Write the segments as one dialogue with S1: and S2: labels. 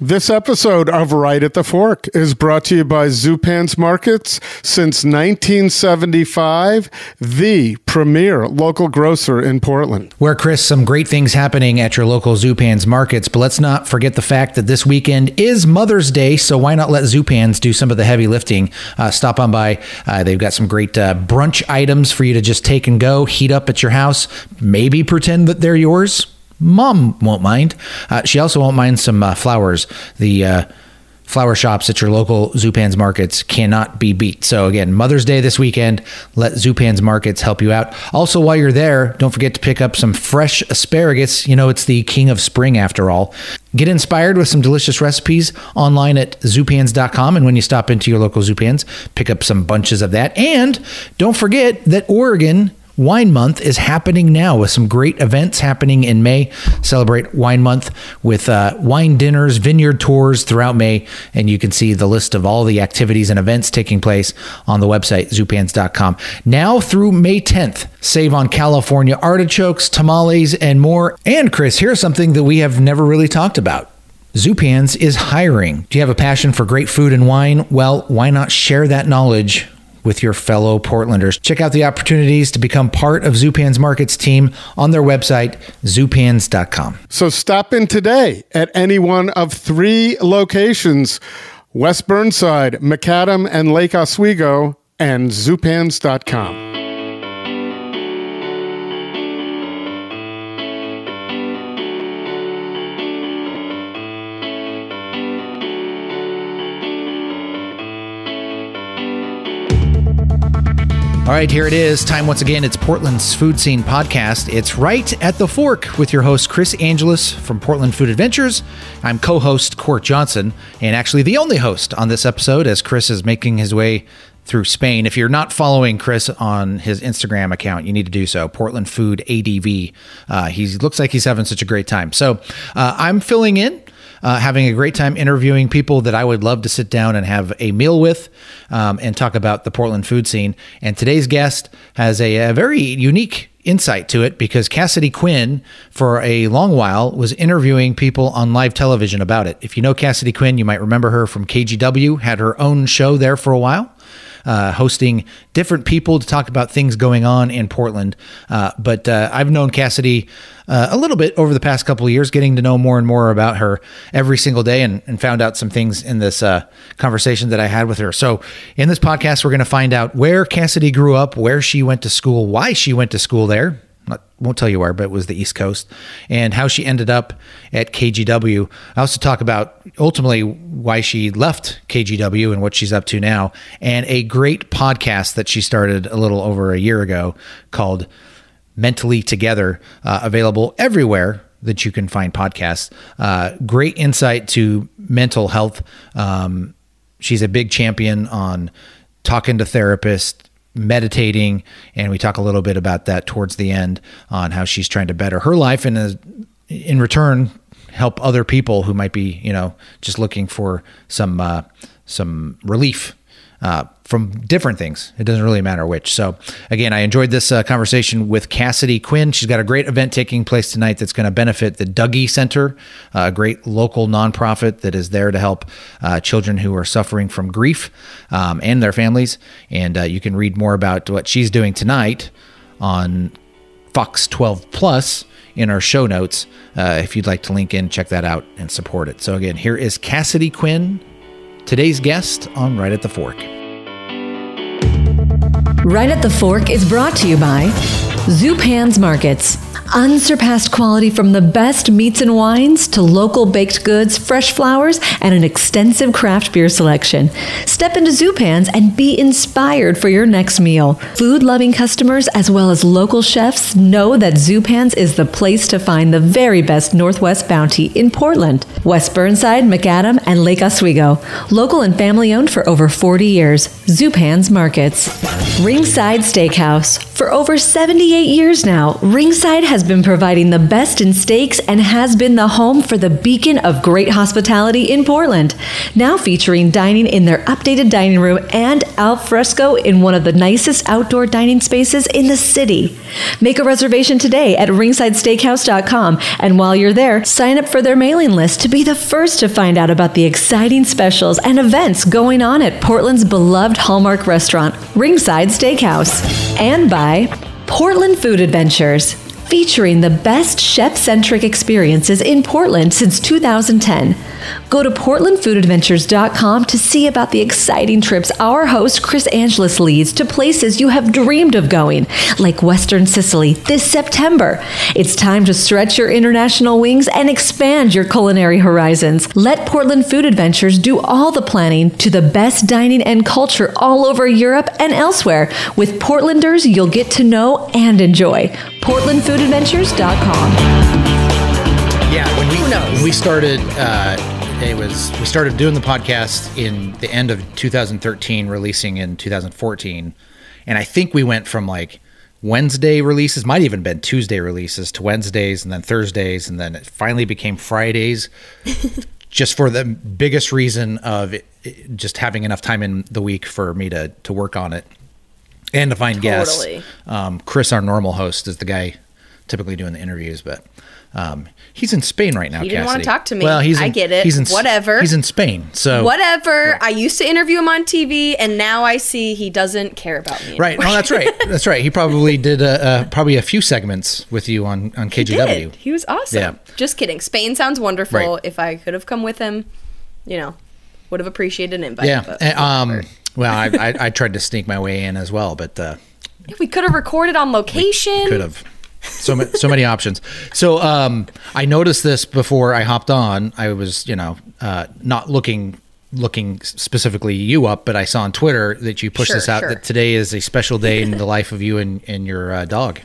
S1: This episode of Right at the Fork is brought to you by Zupan's Markets. Since 1975, the premier local grocer in Portland.
S2: Where, Chris, some great things happening at your local Zupan's Markets, but let's not forget the fact that this weekend is Mother's Day, so why not let Zupan's do some of the heavy lifting? Uh, stop on by. Uh, they've got some great uh, brunch items for you to just take and go, heat up at your house, maybe pretend that they're yours Mom won't mind. Uh, she also won't mind some uh, flowers. The uh, flower shops at your local Zupan's markets cannot be beat. So again, Mother's Day this weekend. Let Zupan's markets help you out. Also, while you're there, don't forget to pick up some fresh asparagus. You know, it's the king of spring after all. Get inspired with some delicious recipes online at zupans.com. And when you stop into your local Zupans, pick up some bunches of that. And don't forget that Oregon Wine Month is happening now with some great events happening in May. Celebrate Wine Month with uh, wine dinners, vineyard tours throughout May. And you can see the list of all the activities and events taking place on the website, zupans.com. Now through May 10th, save on California artichokes, tamales, and more. And Chris, here's something that we have never really talked about. Zupans is hiring. Do you have a passion for great food and wine? Well, why not share that knowledge with your fellow Portlanders. Check out the opportunities to become part of Zupan's Markets team on their website, zupans.com.
S1: So stop in today at any one of three locations West Burnside, Macadam, and Lake Oswego, and zupans.com.
S2: All right, here it is. Time once again. It's Portland's Food Scene Podcast. It's right at the fork with your host, Chris Angelus from Portland Food Adventures. I'm co host, Cort Johnson, and actually the only host on this episode as Chris is making his way through Spain. If you're not following Chris on his Instagram account, you need to do so. Portland Food ADV. Uh, he looks like he's having such a great time. So uh, I'm filling in uh, having a great time interviewing people that I would love to sit down and have a meal with um, and talk about the Portland food scene. And today's guest has a, a very unique insight to it because Cassidy Quinn, for a long while, was interviewing people on live television about it. If you know Cassidy Quinn, you might remember her from KGW, had her own show there for a while uh, hosting different people to talk about things going on in Portland. Uh, but uh, I've known Cassidy uh, a little bit over the past couple of years, getting to know more and more about her every single day, and, and found out some things in this uh, conversation that I had with her. So, in this podcast, we're going to find out where Cassidy grew up, where she went to school, why she went to school there, not, won't tell you where, but it was the East Coast, and how she ended up at KGW. I also talk about ultimately why she left KGW and what she's up to now, and a great podcast that she started a little over a year ago called Mentally Together, uh, available everywhere that you can find podcasts. Uh, great insight to mental health. Um, she's a big champion on talking to therapists, meditating, and we talk a little bit about that towards the end on how she's trying to better her life and uh, in return help other people who might be you know just looking for some uh, some relief. Uh, from different things. It doesn't really matter which. So, again, I enjoyed this uh, conversation with Cassidy Quinn. She's got a great event taking place tonight that's going to benefit the Dougy Center, uh, a great local nonprofit that is there to help uh, children who are suffering from grief um, and their families. And uh, you can read more about what she's doing tonight on Fox 12 Plus in our show notes. Uh, if you'd like to link in, check that out and support it. So, again, here is Cassidy Quinn today's guest on Right at the Fork.
S3: Right at the Fork is brought to you by Zupan's Markets. Unsurpassed quality from the best meats and wines to local baked goods, fresh flowers, and an extensive craft beer selection. Step into Zupan's and be inspired for your next meal. Food loving customers as well as local chefs know that Zupan's is the place to find the very best Northwest bounty in Portland, West Burnside, Macadam, and Lake Oswego. Local and family owned for over 40 years. Zupan's Markets. Ringside Steakhouse For over 78 years now, Ringside has been providing the best in steaks and has been the home for the beacon of great hospitality in Portland. Now featuring dining in their updated dining room and al fresco in one of the nicest outdoor dining spaces in the city. Make a reservation today at ringsidesteakhouse.com and while you're there, sign up for their mailing list to be the first to find out about the exciting specials and events going on at Portland's beloved Hallmark restaurant, Ringside Steakhouse. And by Portland Food Adventures, featuring the best chef centric experiences in Portland since 2010. Go to portlandfoodadventures.com to see about the exciting trips our host Chris Angelus leads to places you have dreamed of going, like Western Sicily this September. It's time to stretch your international wings and expand your culinary horizons. Let Portland Food Adventures do all the planning to the best dining and culture all over Europe and elsewhere. With Portlanders you'll get to know and enjoy. portlandfoodadventures.com.
S2: Yeah, when we when we started, uh, it was we started doing the podcast in the end of 2013, releasing in 2014, and I think we went from like Wednesday releases, might even been Tuesday releases, to Wednesdays and then Thursdays, and then it finally became Fridays, just for the biggest reason of it, it- just having enough time in the week for me to to work on it and to find guests. Um, Chris, our normal host, is the guy typically doing the interviews, but um, he's in Spain right now.
S4: He didn't wanna talk to me.
S2: Well, he's
S4: I
S2: in,
S4: get it.
S2: He's in
S4: Whatever.
S2: He's in Spain, so
S4: Whatever. I used to interview him on TV, and now I see he doesn't care about me.
S2: Right. No, that's right. That's right. He probably did uh, uh, probably a few segments with you on on
S4: He
S2: KGW.
S4: did. He was awesome.
S2: Yeah.
S4: Just kidding. Spain sounds wonderful.
S2: Right.
S4: If I could have come with him, you know, would have appreciated an invite.
S2: Yeah. and, um. Well, I, I I tried to sneak my way in as well, but uh,
S4: we could have recorded on location.
S2: could have. So ma- so many options. So um, I noticed this before I hopped on. I was you know uh, not looking looking specifically you up, but I saw on Twitter that you pushed
S4: Sure,
S2: this out
S4: sure.
S2: that today is a special day in the life of you and, and your uh, dog.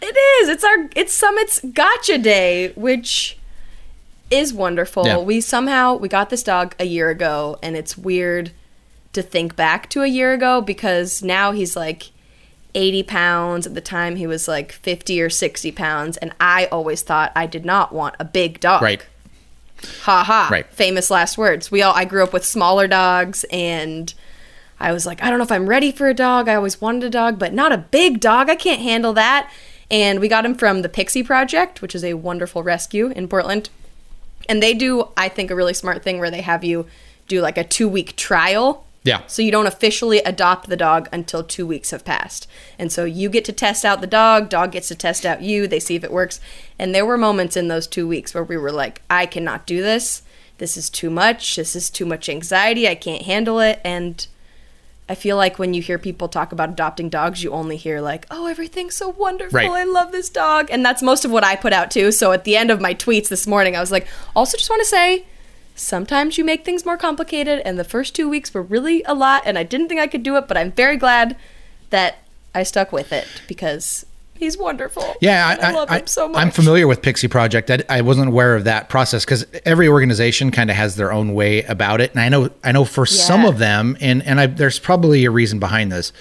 S4: It is. It's our it's Summit's Gotcha Day, which is wonderful.
S2: Yeah.
S4: We somehow we got this dog a year ago, and it's weird to think back to a year ago because now he's like 80 pounds. At the time, he was like 50 or 60 pounds, and I always thought I did not want a big dog.
S2: Right.
S4: Ha ha.
S2: Right.
S4: Famous last words. We all I grew up with smaller dogs and I was like, I don't know if I'm ready for a dog. I always wanted a dog, but not a big dog. I can't handle that. And we got him from the Pixie Project, which is a wonderful rescue in Portland. And they do, I think, a really smart thing where they have you do like a two week trial.
S2: Yeah.
S4: So you don't officially adopt the dog until two weeks have passed. And so you get to test out the dog, dog gets to test out you, they see if it works. And there were moments in those two weeks where we were like, I cannot do this. This is too much. This is too much anxiety. I can't handle it. And I feel like when you hear people talk about adopting dogs, you only hear like, "Oh, everything's so wonderful.
S2: Right.
S4: I love this dog." And that's most of what I put out too. So at the end of my tweets this morning, I was like, "Also just want to say, sometimes you make things more complicated and the first 2 weeks were really a lot and I didn't think I could do it, but I'm very glad that I stuck with it because he's wonderful.
S2: Yeah,
S4: And I, love him so much.
S2: I'm familiar with Pixie Project. I, I wasn't aware of that process because every organization kind of has their own way about it, and I know I know for some of them, and and I, there's probably a reason behind this.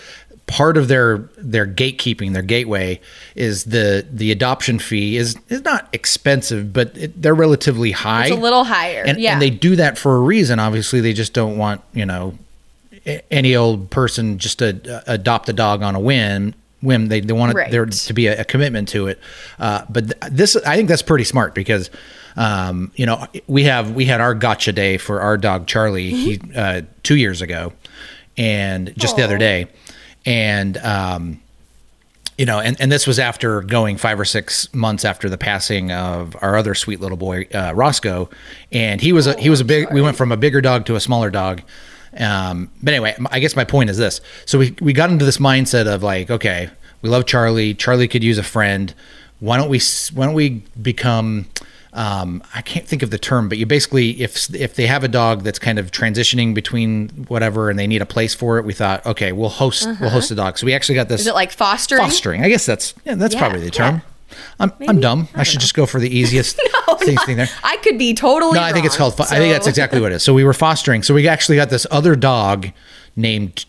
S2: Part of their their gatekeeping, their gateway, is the the adoption fee is is not expensive, but it, they're relatively high.
S4: It's a little higher.
S2: and,
S4: yeah.
S2: and they do that for a reason. Obviously, they just don't want you know any old person just to uh, adopt a dog on a whim. Whim. They they want it, there to be a, a commitment to it. Uh, but th- this, I think that's pretty smart because, um, you know, we have we had our gotcha day for our dog Charlie he, uh, two years ago, and just the other day, and um, you know, and, and this was after going five or six months after the passing of our other sweet little boy uh, Roscoe, and he was a, he was a big. We went from a bigger dog to a smaller dog. Um, but anyway, I guess my point is this: so we we got into this mindset of like, okay, we love Charlie. Charlie could use a friend. Why don't we Why don't we become um, I can't think of the term, but you basically, if if they have a dog that's kind of transitioning between whatever, and they need a place for it, we thought, okay, we'll host we'll host a dog. So we actually got this.
S4: Uh-huh. Is it like fostering?
S2: Fostering. I guess that's yeah, that's
S4: Yeah,
S2: probably the term.
S4: yeah.
S2: I'm I'm dumb. I, should just go for the easiest thing, thing there.
S4: I could be totally
S2: No, I think it's called. Fo- I think that's exactly what it is. So we were fostering. So we actually got this other dog named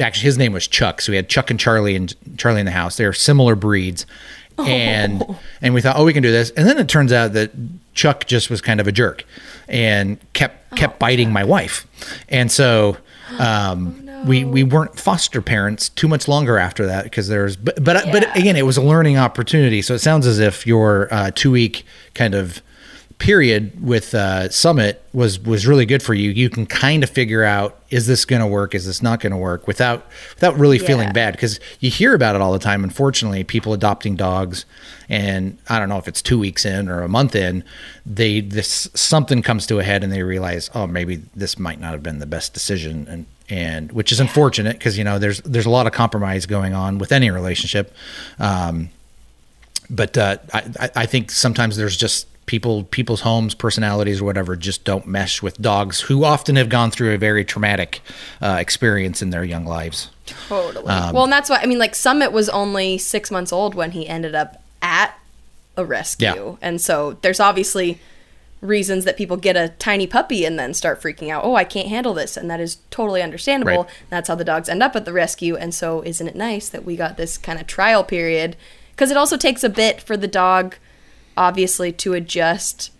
S2: actually his name was Chuck. So we had Chuck and Charlie and Charlie in the house. They're similar breeds. And and we thought, oh, we can do this. And then it turns out that Chuck just was kind of a jerk and kept kept biting my wife. And so um, we we weren't foster parents too much longer after that because there's but but, but again it was a learning opportunity. So it sounds as if your uh, two week kind of period with uh, Summit was was really good for you. You can kind of figure out is this going to work, is this not going to work without without really feeling bad because you hear about it all the time. Unfortunately, people adopting dogs, and I don't know if it's two weeks in or a month in, they this something comes to a head and they realize oh maybe this might not have been the best decision and. And which is unfortunate because you know there's there's a lot of compromise going on with any relationship, um, but uh, I- I think sometimes there's just people people's homes personalities or whatever just don't mesh with dogs who often have gone through a very traumatic uh, experience in their young lives
S4: Totally.
S2: Um,
S4: well, and that's why I mean, like Summit was only six months old when he ended up at a rescue,
S2: Yeah.
S4: and so there's obviously reasons that people get a tiny puppy and then start freaking out. Oh, I can't handle this, and that is totally understandable.
S2: Right.
S4: That's how the dogs end up at the rescue, and so isn't it nice that we got this kind of trial period? Because it also takes a bit for the dog, obviously, to adjust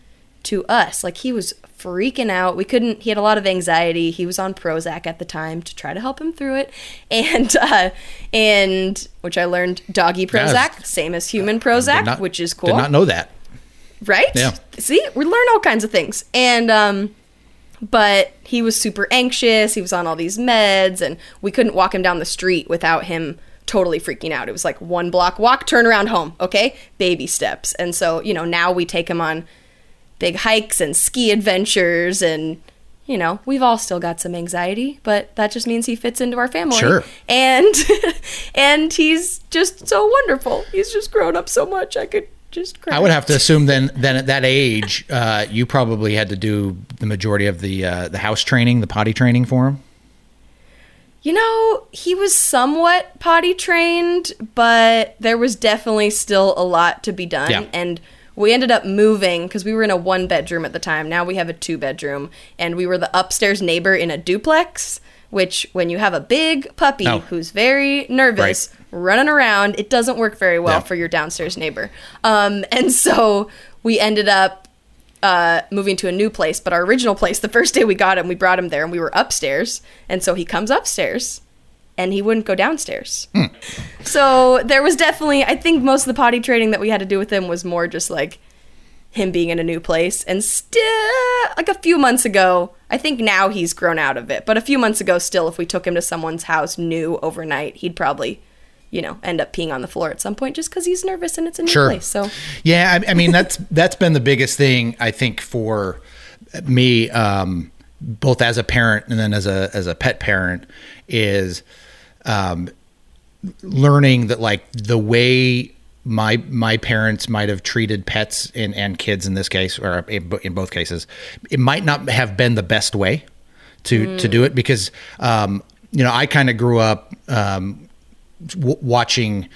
S4: to us. Like he was freaking out. We couldn't. He had a lot of anxiety. He was on Prozac at the time to try to help him through it, and uh, and which I learned doggy Prozac,
S2: it's-
S4: same as human Prozac,
S2: not-
S4: which is cool,
S2: did not know that
S4: right?
S2: Yeah.
S4: See, we learn all kinds of things, and um, but he was super anxious. He was on all these meds, and we couldn't walk him down the street without him totally freaking out. It was like one block walk, turn around, home. Okay, baby steps. And so you know now we take him on big hikes and ski adventures, and you know we've all still got some anxiety, but that just means he fits into our family.
S2: Sure.
S4: And and he's just so wonderful. He's just grown up so much. I could just cry.
S2: i would have to assume then then at that age uh, you probably had to do the majority of the uh, the house training the potty training for him
S4: You know, he was somewhat potty trained, but there was definitely still a lot to be done.
S2: Yeah.
S4: And we ended up moving because we were in a one bedroom at the time. Now we have a two bedroom, and we were the upstairs neighbor in a duplex. Which, when you have a big puppy
S2: Oh.
S4: who's very nervous running around, it doesn't work very well
S2: Yeah.
S4: for your downstairs neighbor. Um, and so we ended up uh, moving to a new place, but our original place, the first day we got him, we brought him there and we were upstairs. And so he comes upstairs and he wouldn't go downstairs. So there was definitely, I think most of the potty training that we had to do with him was more just like him being in a new place. And still, like a few months ago, I think now he's grown out of it, but a few months ago, still, if we took him to someone's house new overnight, he'd probably. You know, end up peeing on the floor at some point just because he's nervous and it's a new
S2: Sure.
S4: place. So
S2: Yeah, I, I mean that's that's been the biggest thing I think for me, um, both as a parent and then as a as a pet parent, is um, learning that like the way my my parents might have treated pets and, and kids in this case or in, in both cases, it might not have been the best way to to do it because um, you know I kind of grew up um, w- watching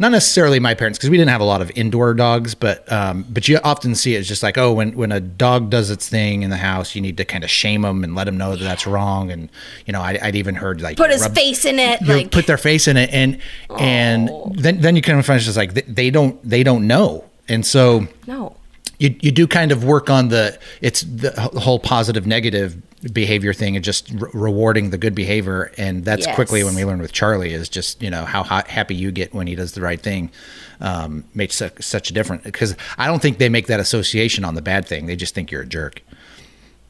S2: not necessarily my parents because we didn't have a lot of indoor dogs but um, but you often see it's just like oh when when a dog does its thing in the house you need to kind of shame them and let them know that that's wrong and you know I, I'd even heard like
S4: put his
S2: rub-
S4: face in it. Like,
S2: put their face in it and and then then you kind of find it's just like they, they don't they don't know and so
S4: no.
S2: you, you do kind of work on the it's the whole positive negative behavior thing and just re- rewarding the good behavior and that's
S4: Yes.
S2: quickly when we learned with charlie is just you know how ha- happy you get when he does the right thing um, makes su- such a difference because i don't think they make that association on the bad thing they just think you're a jerk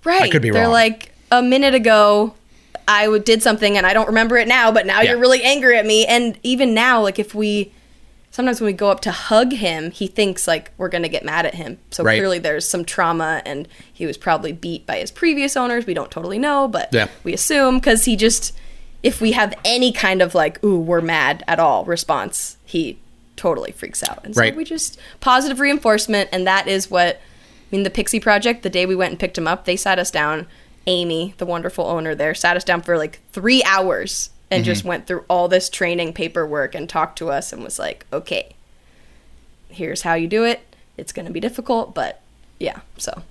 S4: Right.
S2: i could be
S4: They're
S2: wrong.
S4: like a minute ago I did something and I don't remember it now, but now
S2: Yeah.
S4: you're really angry at me. And even now, like if we sometimes when we go up to hug him, he thinks like we're gonna get mad at him. So
S2: Right.
S4: clearly there's some trauma and he was probably beat by his previous owners. We don't totally know, but
S2: Yeah.
S4: we assume because he just if we have any kind of like, ooh, we're mad at all response, he totally freaks out. And so
S2: Right.
S4: we just positive reinforcement, and that is what I mean. The Pixie Project, the day we went and picked him up, they sat us down. Amy, the wonderful owner there, sat us down for like three hours and just went through all this training paperwork and talked to us and was like, okay, here's how you do it. It's going to be difficult, but yeah, so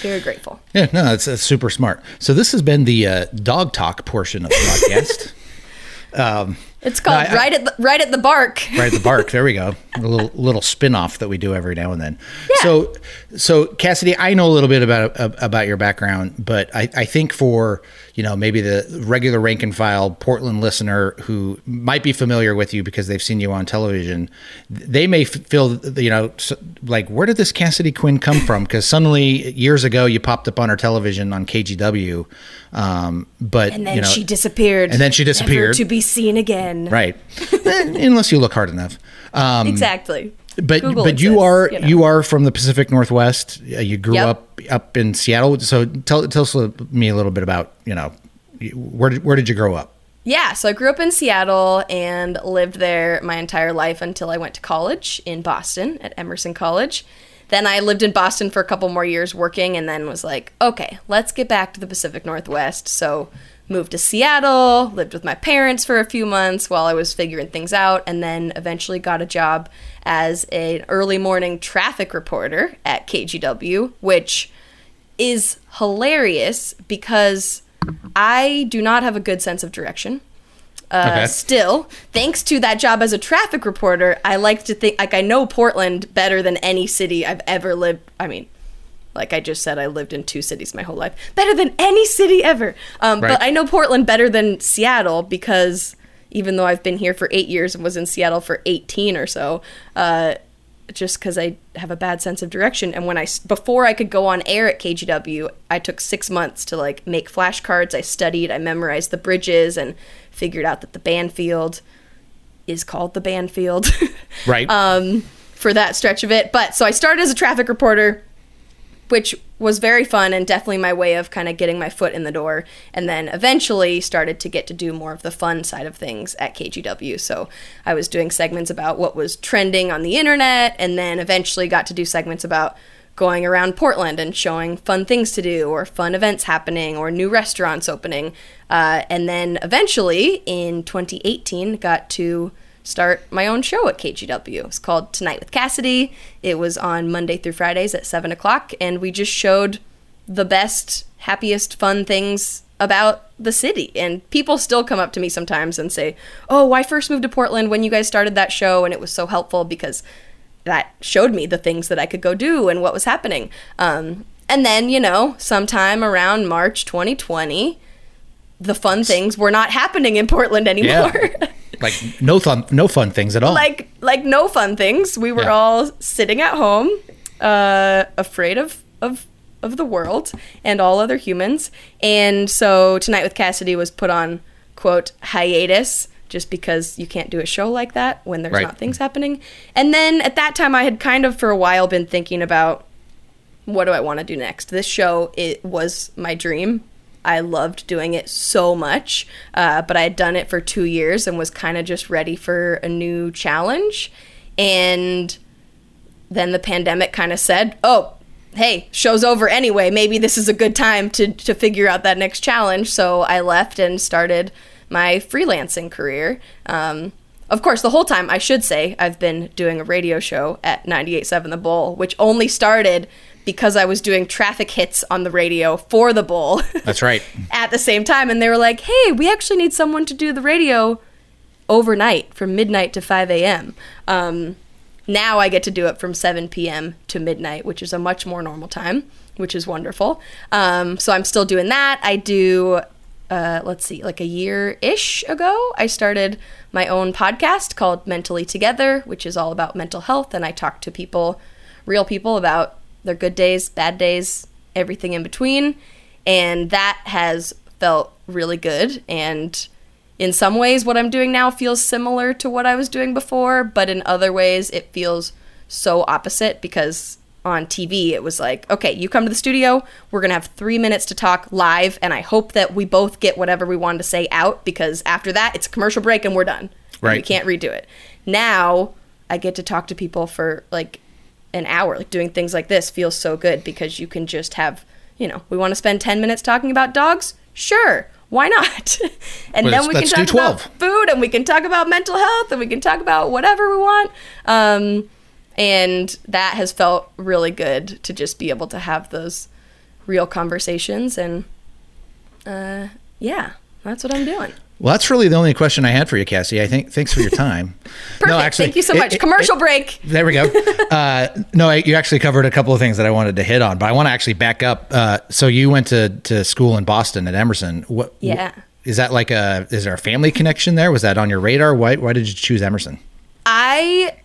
S4: very grateful.
S2: yeah no that's, that's super smart so this has been the uh, dog talk portion of the podcast Um,
S4: It's called
S2: I- I-
S4: right at the, right at the bark.
S2: right at the bark. There we go. A little little spin off that we do every now and then.
S4: Yeah.
S2: So so Cassidy, I know a little bit about about your background, but I, I think for you know maybe the regular rank and file Portland listener who might be familiar with you because they've seen you on television, they may feel you know like where did this Cassidy Quinn come from? Because suddenly years ago you popped up on our television on KGW, um, but
S4: And then
S2: you know,
S4: she disappeared.
S2: And then she disappeared.
S4: to be seen again.
S2: right, Eh, unless you look hard enough. Um,
S4: Exactly.
S2: But
S4: Google
S2: but you are
S4: you
S2: you, are from the Pacific Northwest. Uh, You grew
S4: Yep.
S2: up up in Seattle. So tell tell me a little bit about you know where did, where did you grow up?
S4: Yeah, so I grew up in Seattle and lived there my entire life until I went to college in Boston at Emerson College. Then I lived in Boston for a couple more years working and then was like, okay, let's get back to the Pacific Northwest. So moved to Seattle, lived with my parents for a few months while I was figuring things out, and then eventually got a job as an early morning traffic reporter at KGW, which is hilarious because I do not have a good sense of direction. Uh,
S2: Okay.
S4: Still, thanks to that job as a traffic reporter, I like to think like I know Portland better than any city I've ever lived. I mean, like I just said, I lived in two cities my whole life, better than any city ever. Um,
S2: Right.
S4: But I know Portland better than Seattle because even though I've been here for eight years and was in Seattle for eighteen or so, uh, just because I have a bad sense of direction. And when I before I could go on air at KGW, I took six months to like make flashcards. I studied, I memorized the bridges, and figured out that the Banfield is called the Banfield.
S2: Right.
S4: um, for that stretch of it. But so I started as a traffic reporter, which was very fun and definitely my way of kind of getting my foot in the door. And then eventually started to get to do more of the fun side of things at KGW. So I was doing segments about what was trending on the internet, and then eventually got to do segments about going around Portland and showing fun things to do, or fun events happening, or new restaurants opening. Uh, and then eventually in 2018, got to start my own show at KGW. It's called Tonight with Cassidy. It was on Monday through Fridays at 7 o'clock, and we just showed the best, happiest, fun things about the city. And people still come up to me sometimes and say, Oh, I first moved to Portland when you guys started that show, and it was so helpful because that showed me the things that I could go do and what was happening. Um, and then, you know, sometime around March 2020, the fun things were not happening in Portland anymore.
S2: Yeah. like no fun no fun things at all.
S4: like like no fun things. We were
S2: Yeah.
S4: all sitting at home, uh, afraid of of of the world and all other humans. And so tonight with Cassidy was put on quote hiatus just because you can't do a show like that when there's
S2: Right.
S4: not things happening. And then at that time I had kind of for a while been thinking about what do I want to do next? This show it was my dream. I loved doing it so much, uh, but I had done it for two years and was kind of just ready for a new challenge. And then the pandemic kind of said, "Oh, hey, show's over anyway. Maybe this is a good time to to figure out that next challenge." So I left and started my freelancing career. Um, of course, the whole time I should say I've been doing a radio show at 98.7 The Bull, which only started because I was doing traffic hits on the radio for the Bull.
S2: That's right.
S4: at the same time and they were like hey we actually need someone to do the radio overnight from midnight to 5 a.m um, now i get to do it from 7 p.m to midnight which is a much more normal time which is wonderful um, so i'm still doing that i do uh, let's see like a year ish ago i started my own podcast called mentally together which is all about mental health and i talk to people real people about their good days bad days everything in between. And that has felt really good. And in some ways what i'm doing now feels similar to what i was doing before but in other ways it feels so opposite because on tv it was like okay you come to the studio we're going to have three minutes to talk live and i hope that we both get whatever we wanted to say out because after that it's a commercial break and we're done. And we can't redo it. Now i get to talk to people for like an hour. Like doing things like this feels so good because you can just have you know we want to spend 10 minutes talking about dogs? Sure why not? And
S2: Well,
S4: then we can talk
S2: 12.
S4: about food and we can talk about mental health and we can talk about whatever we want. Um, and that has felt really good to just be able to have those real conversations and uh, yeah that's what i'm doing
S2: Well, that's really the only question I had for you, Cassie. I think thanks for your time.
S4: Perfect. Thank you so
S2: it-
S4: much.
S2: it-
S4: Commercial
S2: it-
S4: break.
S2: There we go. Uh, no, I- you actually covered a couple of things that I wanted to hit on, but I want to actually back up. Uh, so you went to, to school in Boston at Emerson. What,
S4: Yeah.
S2: Is that like a? Is there a family connection there? Was that on your radar? Why Why did you choose Emerson?
S4: I,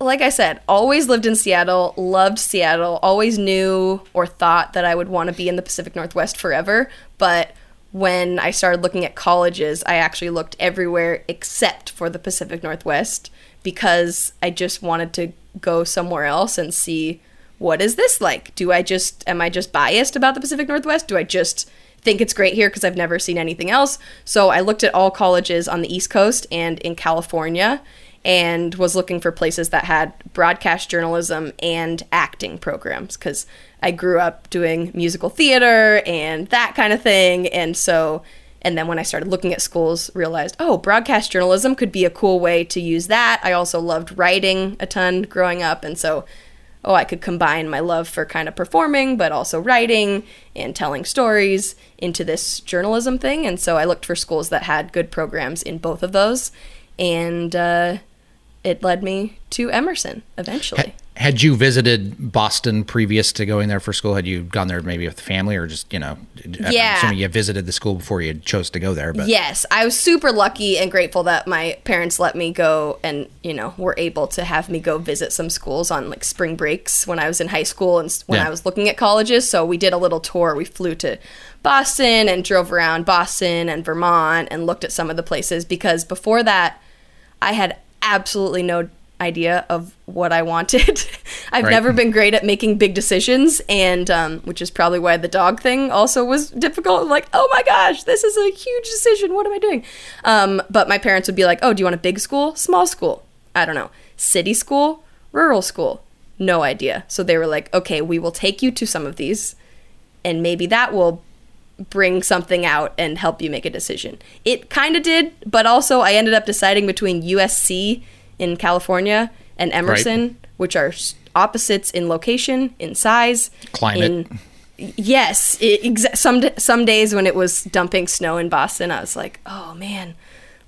S4: like I said, always lived in Seattle, loved Seattle, always knew or thought that I would want to be in the Pacific Northwest forever. But when I started looking at colleges, I actually looked everywhere except for the Pacific Northwest because I just wanted to go somewhere else and see what is this like? Do I just am I just biased about the Pacific Northwest? Do I just think it's great here because I've never seen anything else? So I looked at all colleges on the East Coast and in California and was looking for places that had broadcast journalism and acting programs because I grew up doing musical theater and that kind of thing. And so, and then when I started looking at schools, realized, oh, broadcast journalism could be a cool way to use that. I also loved writing a ton growing up. And so, oh, I could combine my love for kind of performing, but also writing and telling stories into this journalism thing. And so I looked for schools that had good programs in both of those. And uh, it led me to Emerson eventually.
S2: Had you visited Boston previous to going there for school? Had you gone there maybe with family or just you know? I'm
S4: Yeah.
S2: assuming you visited the school before you chose to go there. But
S4: Yes, I was super lucky and grateful that my parents let me go and, you know, were able to have me go visit some schools on like spring breaks when I was in high school and when
S2: Yeah.
S4: I was looking at colleges. So we did a little tour. We flew to Boston and drove around Boston and Vermont and looked at some of the places because before that, I had absolutely no idea of what I wanted. I've
S2: Right.
S4: never been great at making big decisions, and um, which is probably why the dog thing also was difficult. Like, oh my gosh, this is a huge decision. What am I doing? Um, but my parents would be like, oh, do you want a big school, small school? I don't know, city school, rural school? No idea. So they were like, okay, we will take you to some of these, and maybe that will bring something out and help you make a decision. It kind of did, but also I ended up deciding between USC in California and Emerson, which are opposites in location, in size,
S2: Climate.
S4: in- yes, it, exa- some some days when it was dumping snow in Boston, I was like, oh man.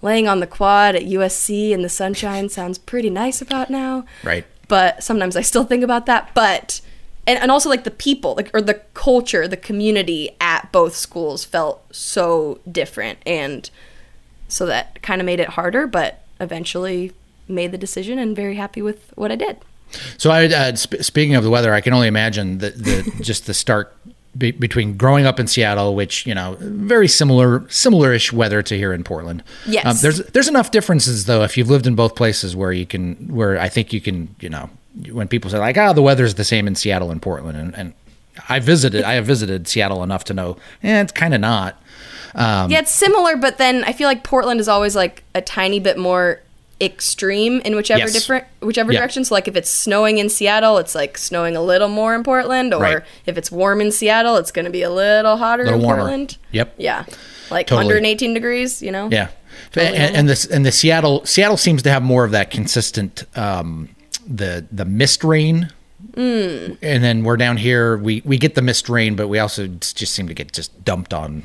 S4: Laying on the quad at USC in the sunshine sounds pretty nice about now
S2: right.
S4: but sometimes I still think about that. But and, and also like the people, like or the culture, the community at both schools felt so different, and so that kind of made it harder. But eventually made the decision and very happy with what I did.
S2: So I, uh, sp- speaking of the weather, I can only imagine the, the just the stark be- between growing up in Seattle, which you know, very similar, similar-ish weather to here in Portland. Um,
S4: Yes.
S2: there's there's enough differences though. If you've lived in both places, where you can, where I think you can, you know, when people say like, ah, the weather's the same in Seattle and Portland, and, and I visited, I have visited Seattle enough to know, eh, it's kind of not. Um,
S4: yeah, it's similar, but then I feel like Portland is always like a tiny bit more extreme in whichever
S2: Yes.
S4: different whichever
S2: Yeah.
S4: direction. So like if it's snowing in Seattle, it's like snowing a little more in Portland, or
S2: Right.
S4: if it's warm in Seattle, it's going to be a little hotter
S2: Little
S4: in
S2: warmer.
S4: Portland.
S2: Yep.
S4: Yeah, like
S2: Totally.
S4: 118 degrees. You know.
S2: Yeah, and, and this and the Seattle Seattle seems to have more of that consistent um, the the mist rain.
S4: Mm.
S2: And then we're down here. We we get the mist rain, but we also just seem to get just dumped on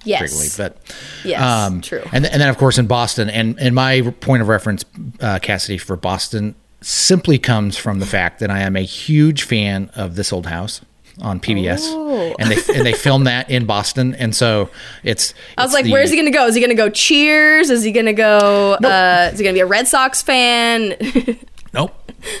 S2: frequently.
S4: Yes.
S2: But
S4: Yes, true.
S2: And and then of course in Boston, and and my point of reference, uh, Cassidy for Boston simply comes from the fact that I am a huge fan of This Old House on PBS,
S4: Oh.
S2: and they and they filmed that in Boston, and so it's.
S4: I was
S2: it's
S4: like,
S2: the-
S4: where's he gonna go? Is he gonna go Cheers? Is he gonna go? Uh, is he gonna be a Red Sox fan?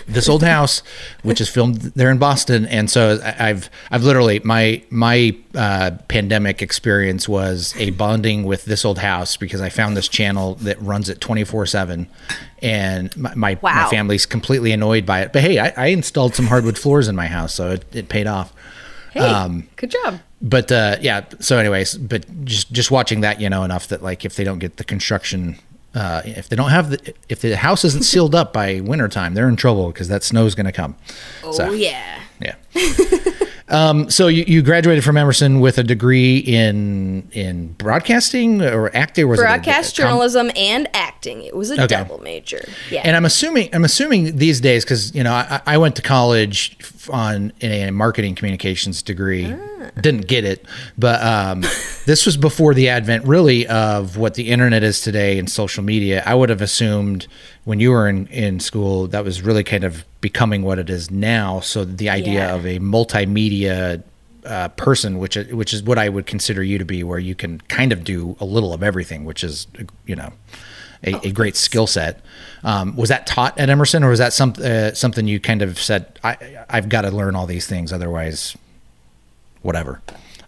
S2: This old house, which is filmed there in Boston, and so I've I've literally my my uh, pandemic experience was a bonding with this old house because I found this channel that runs it twenty four seven, and my my, my family's completely annoyed by it. But hey, I, I installed some hardwood floors in my house, so it, it paid off.
S4: hey,
S2: Um,
S4: good job.
S2: But uh, yeah, so anyways, but just just watching that, you know, enough that like if they don't get the construction, uh, if they don't have the, if the house isn't sealed up by wintertime, they're in trouble because that snow's going to come.
S4: Oh
S2: so,
S4: yeah.
S2: yeah. Um, so you, you graduated from Emerson with a degree in in broadcasting or acting? Was it a-
S4: Broadcast
S2: com-
S4: journalism and acting. It was a
S2: Okay.
S4: double major. Yeah.
S2: And I'm assuming I'm assuming these days because you know I, I went to college on in a marketing communications degree. Didn't get it, but um, this was before the advent, really, of what the internet is today and social media. I would have assumed when you were in, in school that was really kind of becoming what it is now. So the idea
S4: Yeah.
S2: of a multimedia uh, person, which is- which is what I would consider you to be, where you can kind of do a little of everything, which is you know a, a great skill set. Um, was that taught at Emerson, or was that some, uh, something you kind of said, I, I've got to learn all these things, otherwise, whatever?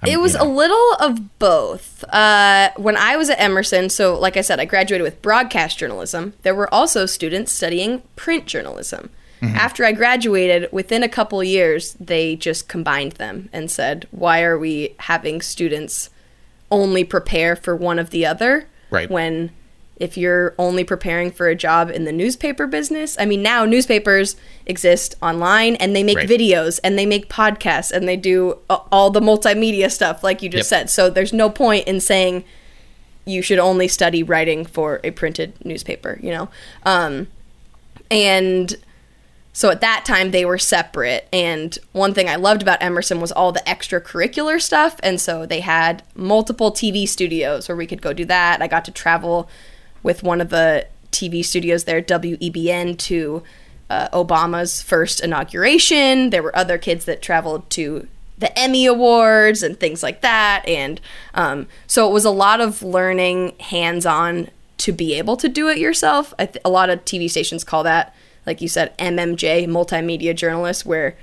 S2: I'm-
S4: It was
S2: you know.
S4: a little of both. Uh, when I was at Emerson, so like I said, I graduated with broadcast journalism. There were also students studying print journalism.
S2: Mm-hmm.
S4: After I graduated, within a couple years, they just combined them and said, "Why are we having students only prepare for one of the other?"
S2: Right.
S4: When if you're only preparing for a job in the newspaper business, I mean, now newspapers exist online and they make
S2: Right.
S4: videos and they make podcasts and they do all the multimedia stuff, like you just
S2: Yep.
S4: said. So there's no point in saying you should only study writing for a printed newspaper, you know? Um, and so at that time they were separate. And one thing I loved about Emerson was all the extracurricular stuff. And so they had multiple TV studios where we could go do that. I got to travel with one of the TV studios there, WEBN, to uh, Obama's first inauguration. There were other kids that traveled to the Emmy Awards and things like that. And um, so it was a lot of learning hands on to be able to do it yourself. Th- a lot of TV stations call that, like you said, MMJ, multimedia journalist, where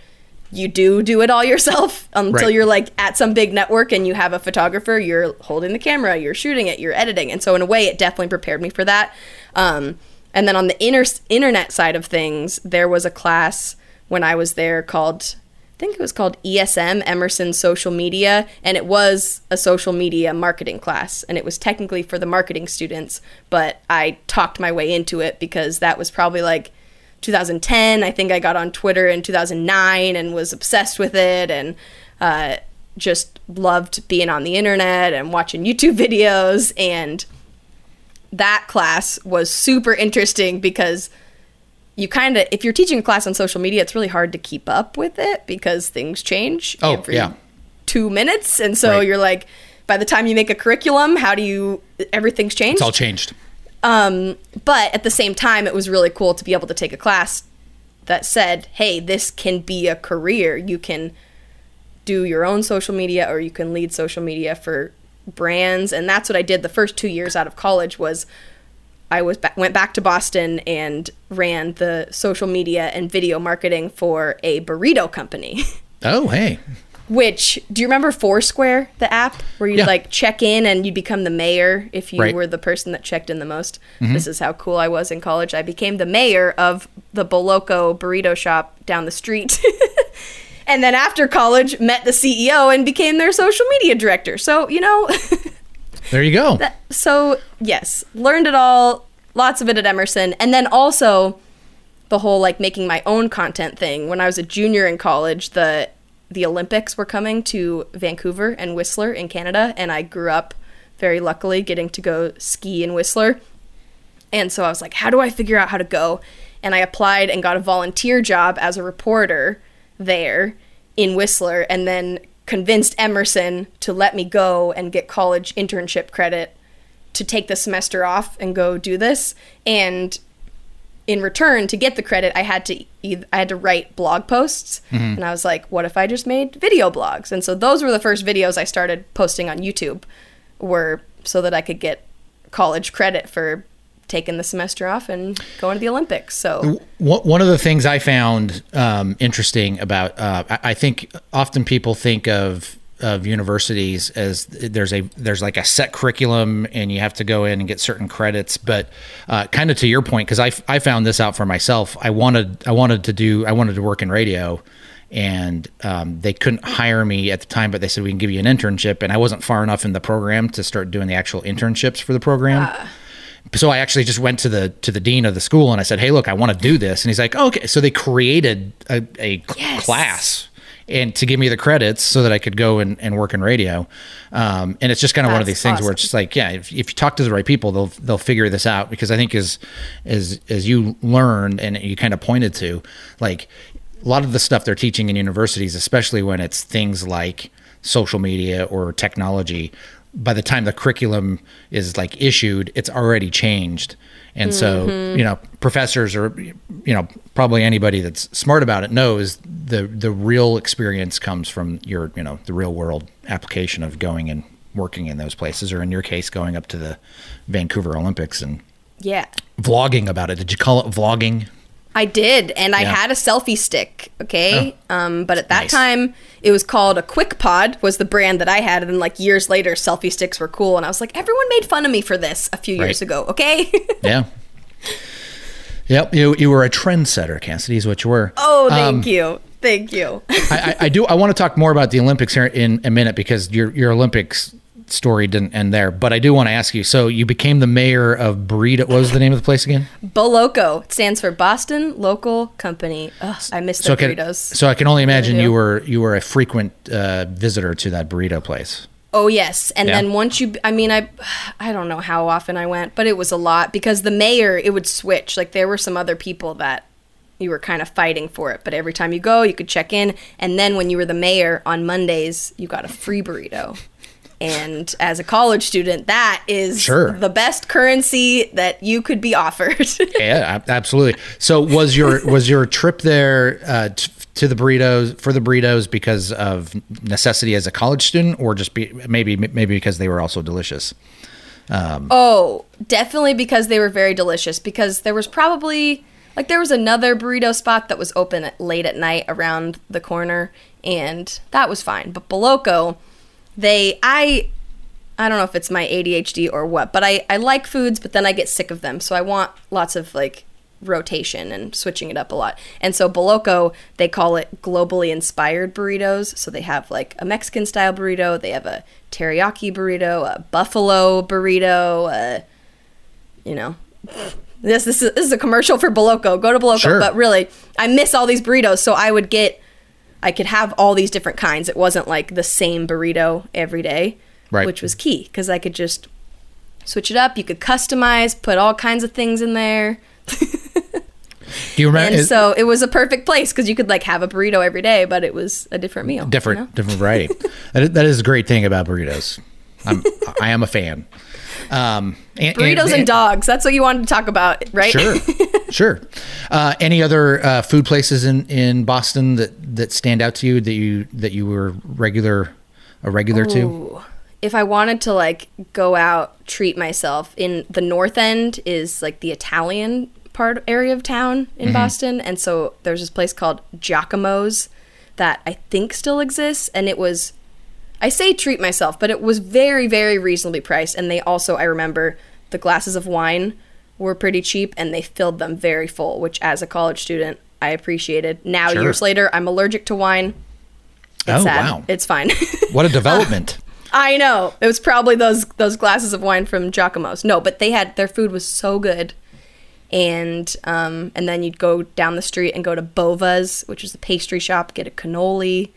S4: you do do it all yourself until
S2: Right.
S4: you're like at some big network and you have a photographer, you're holding the camera, you're shooting it, you're editing. And so, in a way, it definitely prepared me for that. Um, and then on the inter- internet side of things, there was a class when I was there called, I think it was called ESM, Emerson Social Media, and it was a social media marketing class. And it was technically for the marketing students, but I talked my way into it because that was probably like 2010. I think I got on Twitter in 2009 and was obsessed with it and uh, just loved being on the internet and watching YouTube videos. And that class was super interesting because you kind of, if you're teaching a class on social media, it's really hard to keep up with it because things change
S2: Oh,
S4: every
S2: yeah.
S4: two minutes. And so
S2: Right.
S4: you're like, by the time you make a curriculum, how do you, everything's changed.
S2: It's all changed.
S4: Um, but at the same time, it was really cool to be able to take a class that said, hey, this can be a career. You can do your own social media or you can lead social media for brands. And that's what I did the first two years out of college was I was ba- went back to Boston and ran the social media and video marketing for a burrito company.
S2: Oh, hey.
S4: Which do you remember Foursquare, the app where you'd
S2: Yeah.
S4: like check in and you'd become the mayor if you
S2: Right. Mm-hmm.
S4: were the person that checked in the most? This is how cool I was in college. I became the mayor of the Boloco burrito shop down the street. and then after college, met the CEO and became their social media director. So, you know,
S2: There you go.
S4: that, so yes, learned it all, lots of it at Emerson, and then also the whole like making my own content thing. When I was a junior in college, the the Olympics were coming to Vancouver and Whistler in Canada, and I grew up very luckily getting to go ski in Whistler. And so I was like, how do I figure out how to go? And I applied and got a volunteer job as a reporter there in Whistler and then convinced Emerson to let me go and get college internship credit to take the semester off and go do this. And in return to get the credit, I had to I had to write blog posts, and I was like, what if I just made video blogs? And so those were the first videos I started posting on YouTube, were so that I could get college credit for taking the semester off and going to the Olympics. So
S2: One of the things I found um, interesting about, uh, I think often people think of of universities as there's a there's like a set curriculum and you have to go in and get certain credits. But uh, kind of to your point, because I, I found this out for myself. I wanted I wanted to do I wanted to work in radio, and um, they couldn't hire me at the time, but they said we can give you an internship, and I wasn't far enough in the program to start doing the actual internships for the program so I actually just went to the to the dean of the school and I said, "Hey, look, I want to do this." And he's like, "Okay." So they created a, a
S4: Yes.
S2: class, and to give me the credits so that I could go and, and work in radio. Um, and it's just kind of one of these things where it's just like, yeah, if, if you talk to the right people, they'll they'll figure this out. Because I think as as as you learned and you kind of pointed to, like a lot of the stuff they're teaching in universities, especially when it's things like social media or technology, by the time the curriculum is like issued, it's already changed. And so, mm-hmm. you know, professors or you know, probably anybody that's smart about it knows the the real experience comes from your, you know, the real world application of going and working in those places or in your case going up to the Vancouver Olympics and
S4: Yeah.
S2: vlogging about it. Did you call it vlogging?
S4: I did, and I
S2: Yeah.
S4: had a selfie stick. Okay, um, but at that
S2: Nice.
S4: time, it was called a Quik Pod. Was the brand that I had, and then like years later, selfie sticks were cool, and I was like, everyone made fun of me for this a few years
S2: Right.
S4: ago. Okay.
S2: Yeah. Yep, you you were a trendsetter, Cassidy, is what you were.
S4: oh, thank
S2: Um,
S4: you, thank you.
S2: I, I I do. I want to talk more about the Olympics here in a minute because your your Olympics story didn't end there. But I do want to ask you. So you became the mayor of Burrito. What was the name of the place again?
S4: Boloco it stands for Boston Local Company. Ugh, I miss the
S2: So I can,
S4: burritos.
S2: so I can only imagine you were you were a frequent uh, visitor to that burrito place.
S4: Oh yes, and
S2: Yeah.
S4: then once you, I mean, I, I don't know how often I went, but it was a lot because the mayor it would switch. Like there were some other people that you were kind of fighting for it, but every time you go, you could check in, and then when you were the mayor on Mondays, you got a free burrito. And as a college student, that is
S2: Sure.
S4: the best currency that you could be offered.
S2: Yeah, absolutely. So was your was your trip there uh, t- to the burritos for the burritos because of necessity as a college student, or just be, maybe maybe because they were also delicious?
S4: Oh, definitely because they were very delicious. Because there was probably like there was another burrito spot that was open at, late at night around the corner, and that was fine. But Boloco, they I I don't know if it's my ADHD or what, but I I like foods, but then I get sick of them, so I want lots of like rotation and switching it up a lot. And so Boloco, they call it globally inspired burritos. So they have like a Mexican style burrito, they have a teriyaki burrito, a buffalo burrito, a, you know. This, this, is, this is a commercial for Boloco. Go to Boloco.
S2: Sure.
S4: But really, I miss all these burritos. So I would get, I could have all these different kinds. It wasn't like the same burrito every day,
S2: Right.
S4: which was key because I could just switch it up. You could customize, put all kinds of things in there.
S2: Do you remember?
S4: And so it was a perfect place because you could like have a burrito every day, but it was a different meal. you
S2: different
S4: know?
S2: different variety. that, is, that is a great thing about burritos. I'm I am a fan. Um, and,
S4: Burritos and, dogs. That's what you wanted to talk about, right?
S2: Sure, sure. Uh, any other uh, food places in, in Boston that, that stand out to you that you that you were regular a regular to?
S4: If I wanted to like go out, treat myself in the north end is like the Italian part area of town in
S2: Mm-hmm.
S4: Boston, and so there's this place called Giacomo's that I think still exists, and it was. I say treat myself, but it was very, very reasonably priced. And they also, I remember, the glasses of wine were pretty cheap and they filled them very full, which as a college student, I appreciated. Now,
S2: Sure.
S4: years later, I'm allergic to wine. It's
S2: Oh,
S4: sad.
S2: wow.
S4: It's fine.
S2: What a development!
S4: I know. It was probably those those glasses of wine from Giacomo's. No, but they had their food was so good. And um and then you'd go down the street and go to Bova's, which is the pastry shop, get a cannoli.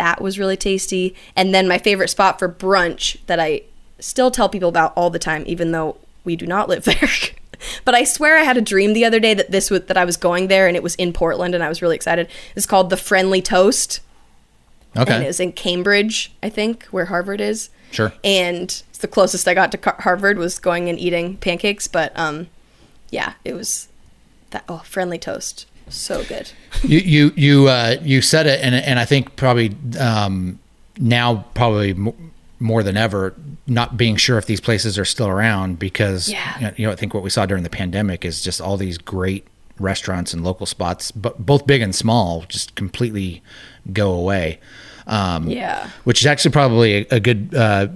S4: That was really tasty. And then my favorite spot for brunch that I still tell people about all the time even though we do not live there. but I swear I had a dream the other day that this was that I was going there and it was in Portland and I was really excited. It's called the Friendly Toast and it
S2: Okay,
S4: was in Cambridge, I think, where Harvard is.
S2: Sure.
S4: And it's the closest I got to Harvard was going and eating pancakes, but um, yeah, it was that oh friendly toast, so good.
S2: you you you uh, you said it, and and I think probably um, now probably mo- more than ever, not being sure if these places are still around because
S4: Yeah.
S2: you know I think what we saw during the pandemic is just all these great restaurants and local spots, but both big and small, just completely go away. Um,
S4: Yeah.
S2: which is actually probably a, a good uh,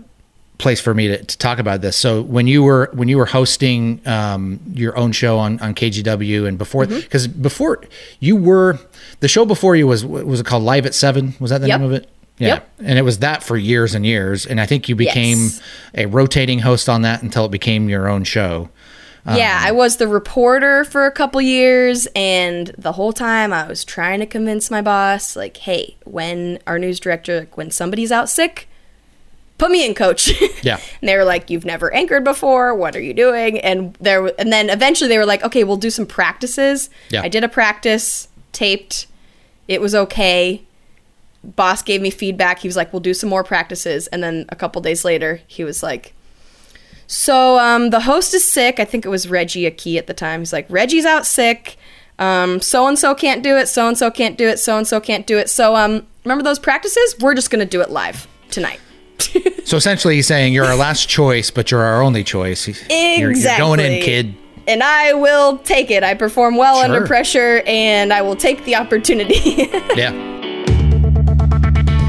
S2: place for me to, to talk about this. So when you were when you were hosting um, your own show on, on KGW and before
S4: Mm-hmm.
S2: because before you were the show before you was was it called Live at Seven? Was that the
S4: Yep.
S2: name of it? Yeah,
S4: Yep.
S2: and it was that for years and years, and I think you became
S4: Yes.
S2: a rotating host on that until it became your own show.
S4: yeah, I was the reporter for a couple years, and the whole time I was trying to convince my boss, like, hey, when our news director, like, when somebody's out sick, put me in, coach.
S2: Yeah.
S4: and they were like, you've never anchored before. What are you doing? And there, and then eventually they were like, okay, we'll do some practices.
S2: Yeah.
S4: I did a practice, taped. It was okay. Boss gave me feedback. He was like, we'll do some more practices. And then a couple days later, he was like, so um, the host is sick. I think it was Reggie Aqui at the time. He's like, Reggie's out sick. Um, so and so can't do it. So and so can't do it. So and so can't do it. So um, remember those practices? We're just gonna do it live tonight.
S2: So essentially, he's saying you're our last choice, but you're our only choice. You're, you're going in, kid.
S4: And I will take it. I perform well
S2: Sure.
S4: under pressure, and I will take the opportunity.
S2: Yeah.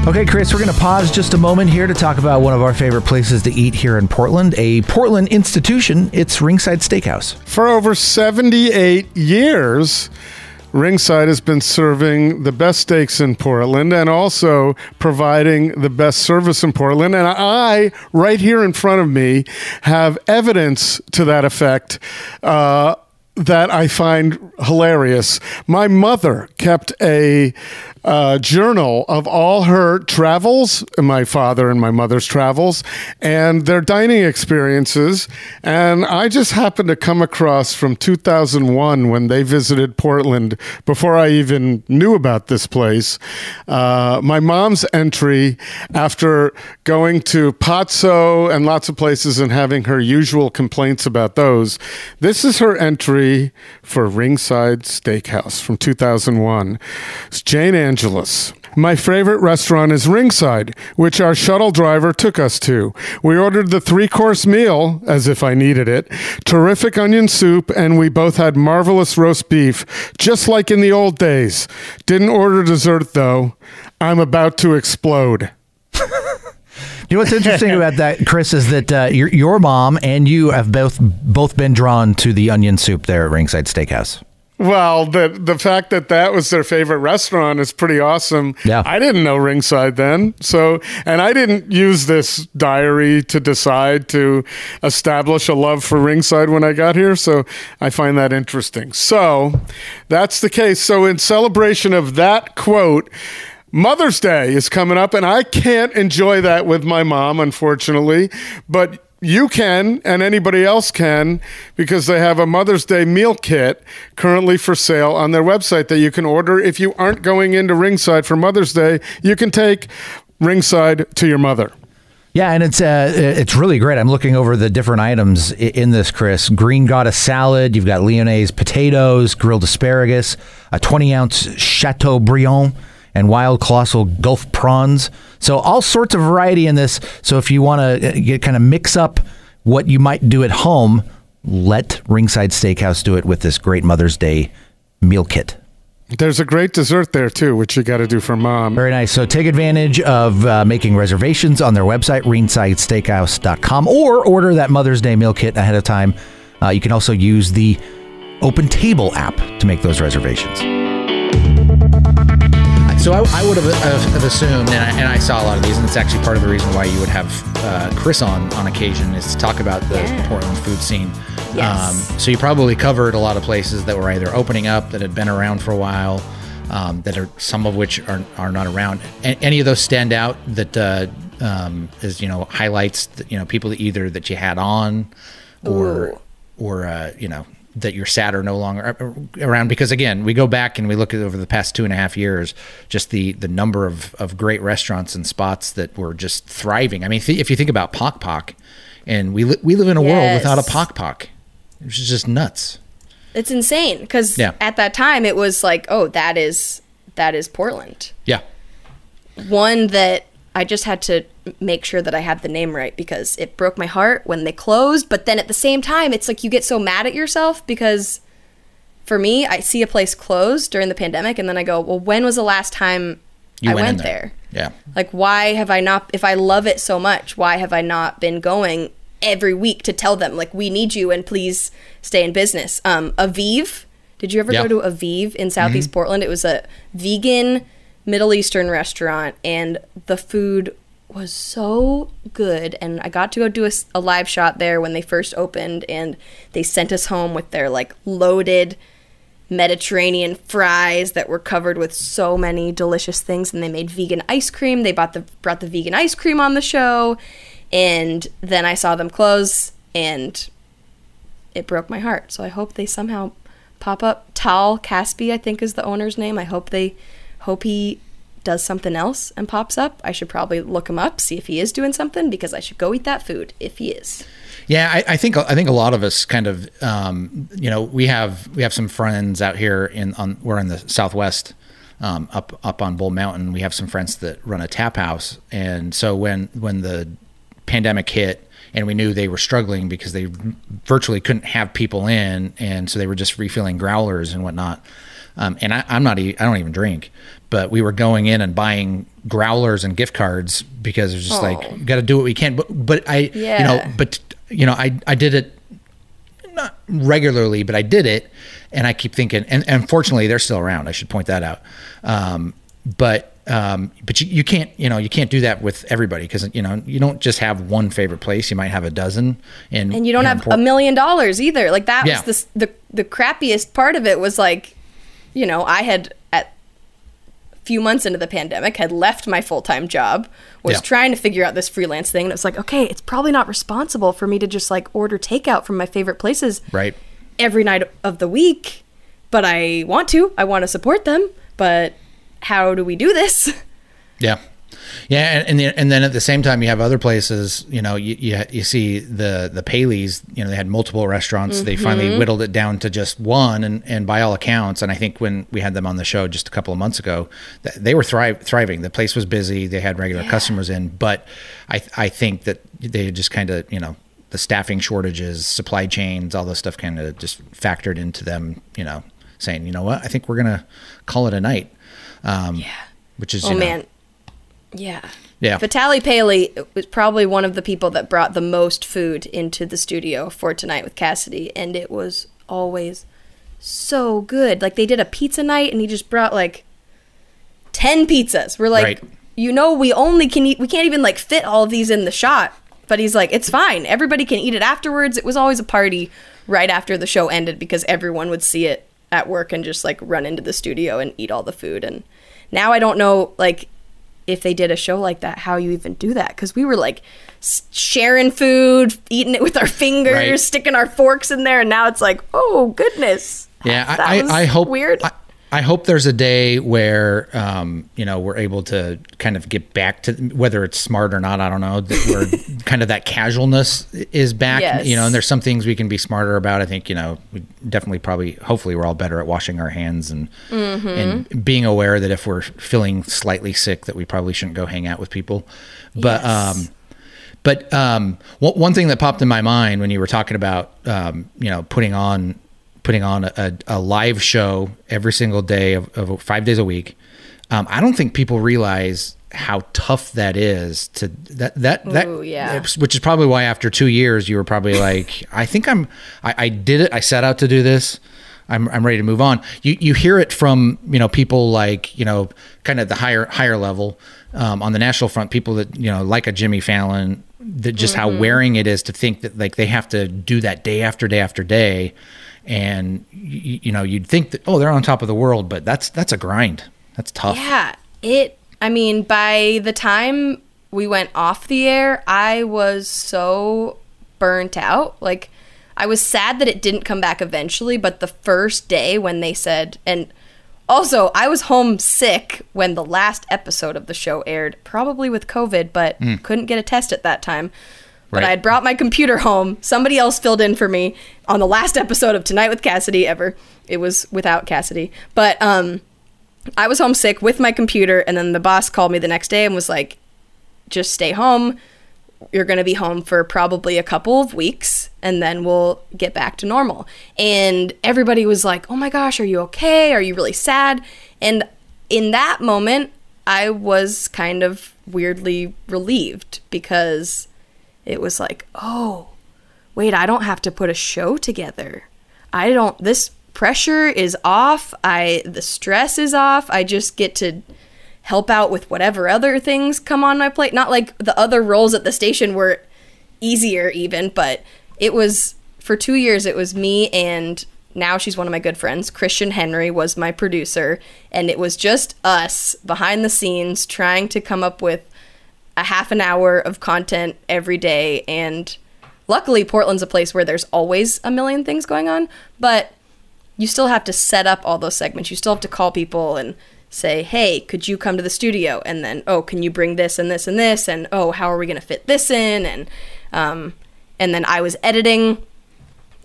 S5: Okay, Chris, we're going to pause just a moment here to talk about one of our favorite places to eat here in Portland, a Portland institution. It's Ringside Steakhouse.
S1: For over 78 years, Ringside has been serving the best steaks in Portland and also providing the best service in Portland. And I, right here in front of me, have evidence to that effect. Uh, that I find hilarious. My mother kept a uh, journal of all her travels, my father and my mother's travels, and their dining experiences. And I just happened to come across from 2001 when they visited Portland before I even knew about this place. Uh, my mom's entry after going to Pazzo and lots of places and having her usual complaints about those. This is her entry for Ringside Steakhouse from 2001. It's Jane Angelus. My favorite restaurant is Ringside, which our shuttle driver took us to. We ordered the three course meal, as if I needed it, terrific onion soup, and we both had marvelous roast beef, just like in the old days. Didn't order dessert, though. I'm about to explode.
S5: You know what's interesting about that, Chris, is that uh, your your mom and you have both both been drawn to the onion soup there at Ringside Steakhouse.
S1: Well, the the fact that that was their favorite restaurant is pretty awesome.
S5: Yeah.
S1: I didn't know Ringside then. So, and I didn't use this diary to decide to establish a love for Ringside when I got here. So, I find that interesting. So, that's the case. So, in celebration of that quote, Mother's Day is coming up, and I can't enjoy that with my mom, unfortunately. But you can, and anybody else can, because they have a Mother's Day meal kit currently for sale on their website that you can order. If you aren't going into Ringside for Mother's Day, you can take Ringside to your mother.
S5: Yeah, and it's uh, it's really great. I'm looking over the different items in this, Chris. Green goddess salad. You've got Lyonnaise potatoes, grilled asparagus, a 20 ounce Chateaubriand, and wild colossal Gulf prawns. So all sorts of variety in this. So if you want to get kind of mix up what you might do at home, let Ringside Steakhouse do it with this great Mother's Day meal kit.
S1: There's a great dessert there too, which you got to do for mom.
S5: Very nice. So take advantage of uh, making reservations on their website, ringsidesteakhouse.com, or order that Mother's Day meal kit ahead of time. Uh, you can also use the Open Table app to make those reservations.
S2: So I, I would have, uh, have assumed, and I, and I saw a lot of these, and it's actually part of the reason why you would have uh, Chris on on occasion is to talk about the
S4: Yeah.
S2: Portland food scene. Um,
S4: Yes.
S2: so you probably covered a lot of places that were either opening up that had been around for a while, um, that are some of which are are not around. A- any of those stand out that uh, um, is you know highlights that, you know people that either that you had on, or
S4: Ooh.
S2: or uh, you know that you're sad or no longer around because again we go back and we look at over the past two and a half years just the the number of, of great restaurants and spots that were just thriving i mean th- if you think about Pok Pok and we, li- we live in a world without a
S4: Yes.
S2: Pok Pok which is just nuts
S4: it's insane because
S2: Yeah.
S4: at that time it was like, oh, that is that is Portland.
S2: yeah
S4: one that I just had to make sure that I had the name right because it broke my heart when they closed. But then at the same time, it's like you get so mad at yourself because for me, I see a place closed during the pandemic and then I go, well, when was the last time
S2: you
S4: I
S2: went,
S4: went,
S2: in
S4: there?
S2: yeah
S4: Like, why have I not, if I love it so much, why have I not been going every week to tell them, like, we need you and please stay in business? Um, Aviv, did you ever go to Aviv in Southeast Portland? It was a vegan Middle Eastern restaurant, and the food was so good. And i got to go do a live shot there when they first opened and they sent us home with their like loaded mediterranean fries that were covered with so many delicious things. And they made vegan ice cream. They bought the brought the vegan ice cream on the show. And then i saw them close and it broke my heart. So i hope they somehow pop up. Tal caspi i think is the owner's name. I hope they hope he does something else and pops up i should probably look him up see if he is doing something because i should go eat that food if he is
S2: Yeah, I, I think I think a lot of us kind of um, you know we have we have some friends out here in on we're in the Southwest um, up up on Bull Mountain. We have some friends that run a tap house, and so when when the pandemic hit and we knew they were struggling because they virtually couldn't have people in, and so they were just refilling growlers and whatnot. Um, and I, I'm not, I don't even drink, but we were going in and buying growlers and gift cards because it was just
S4: Oh.
S2: like, got to do what we can. But, but I, you know, but you know, I, I did it not regularly, but I did it, and I keep thinking. And, and fortunately, they're still around. I should point that out. Um, but um, but you, you can't you know you can't do that with everybody because you know you don't just have one favorite place. You might have a dozen, and
S4: and you don't
S2: know,
S4: have a million dollars either. Like that
S2: Yeah.
S4: was the, the the crappiest part of it was like, you know, I had few months into the pandemic had left my full time job, was
S2: Yeah.
S4: trying to figure out this freelance thing, and it was like, okay, it's probably not responsible for me to just like order takeout from my favorite places
S2: right.
S4: every night of the week, but I want to. I want to support them, but how do we do this?
S2: Yeah, yeah, and and, the, and then at the same time, you have other places. You know, you you, you see the the Paleys. You know, they had multiple restaurants. They finally whittled it down to just one, and and by all accounts, and I think when we had them on the show just a couple of months ago, th- they were thrive, thriving. The place was busy. They had regular customers in, but I I think that they just kind of you know the staffing shortages, supply chains, all this stuff kind of just factored into them. You know, saying you know what, I think we're gonna call it a night. Um, yeah. Which is
S4: Oh
S2: you know,
S4: man. Yeah.
S2: Yeah.
S4: Vitali Paley was probably one of the people that brought the most food into the studio for tonight with Cassidy, and it was always so good. Like they did a pizza night, and he just brought like ten pizzas. We're like,
S2: Right.
S4: you know, we only can eat. We can't even like fit all of these in the shot. But he's like, it's fine. Everybody can eat it afterwards. It was always a party right after the show ended because everyone would see it at work and just like run into the studio and eat all the food. And now I don't know like if they did a show like that, how you even do that? Because we were like sharing food, eating it with our fingers,
S2: Right.
S4: sticking our forks in there, and now it's like, oh goodness.
S2: Yeah,
S4: That
S2: I, I, I hope
S4: weird.
S2: I, I hope there's a day where um, you know we're able to kind of get back to whether it's smart or not. I don't know. That we're kind of that casualness is back.
S4: Yes.
S2: You know, and there's some things we can be smarter about. I think you know we definitely probably hopefully we're all better at washing our hands and
S4: Mm-hmm.
S2: and being aware that if we're feeling slightly sick that we probably shouldn't go hang out with people. But
S4: Yes.
S2: um, but um, one one thing that popped in my mind when you were talking about um, you know putting on putting on a, a live show every single day of, of five days a week, um, I don't think people realize how tough that is to that that that
S4: Ooh, yeah.
S2: which is probably why after two years you were probably like I think I'm I, I did it. I set out to do this. I'm, I'm ready to move on. You you hear it from you know people like you know kind of the higher higher level um, on the national front people that you know like a Jimmy Fallon that just how wearing it is to think that like they have to do that day after day after day and you, you know you'd think that oh they're on top of the world but that's that's a grind that's tough
S4: Yeah, it. I mean, by the time we went off the air, I was so burnt out. Like, I was sad that it didn't come back eventually, but the first day when they said, and also, I was home sick when the last episode of the show aired, probably with COVID, but hmm. couldn't get a test at that time. But I had brought my computer home. Somebody else filled in for me on the last episode of Tonight with Cassidy ever. It was without Cassidy. But um I was homesick with my computer, and then the boss called me the next day and was like, just stay home. You're going to be home for probably a couple of weeks, and then we'll get back to normal. And everybody was like, oh my gosh, are you okay? Are you really sad? And in that moment, I was kind of weirdly relieved because it was like, oh, wait, I don't have to put a show together. I don't this pressure is off. I the stress is off. I just get to help out with whatever other things come on my plate. Not like the other roles at the station were easier even, but it was for 2 years it was me and now she's one of my good friends. Christian Henry was my producer and it was just us behind the scenes trying to come up with a half an hour of content every day and luckily Portland's a place where there's always a million things going on, but you still have to set up all those segments. You still have to call people and say, "Hey, could you come to the studio?" And then, "Oh, can you bring this and this and this?" And, "Oh, how are we going to fit this in?" And um and then I was editing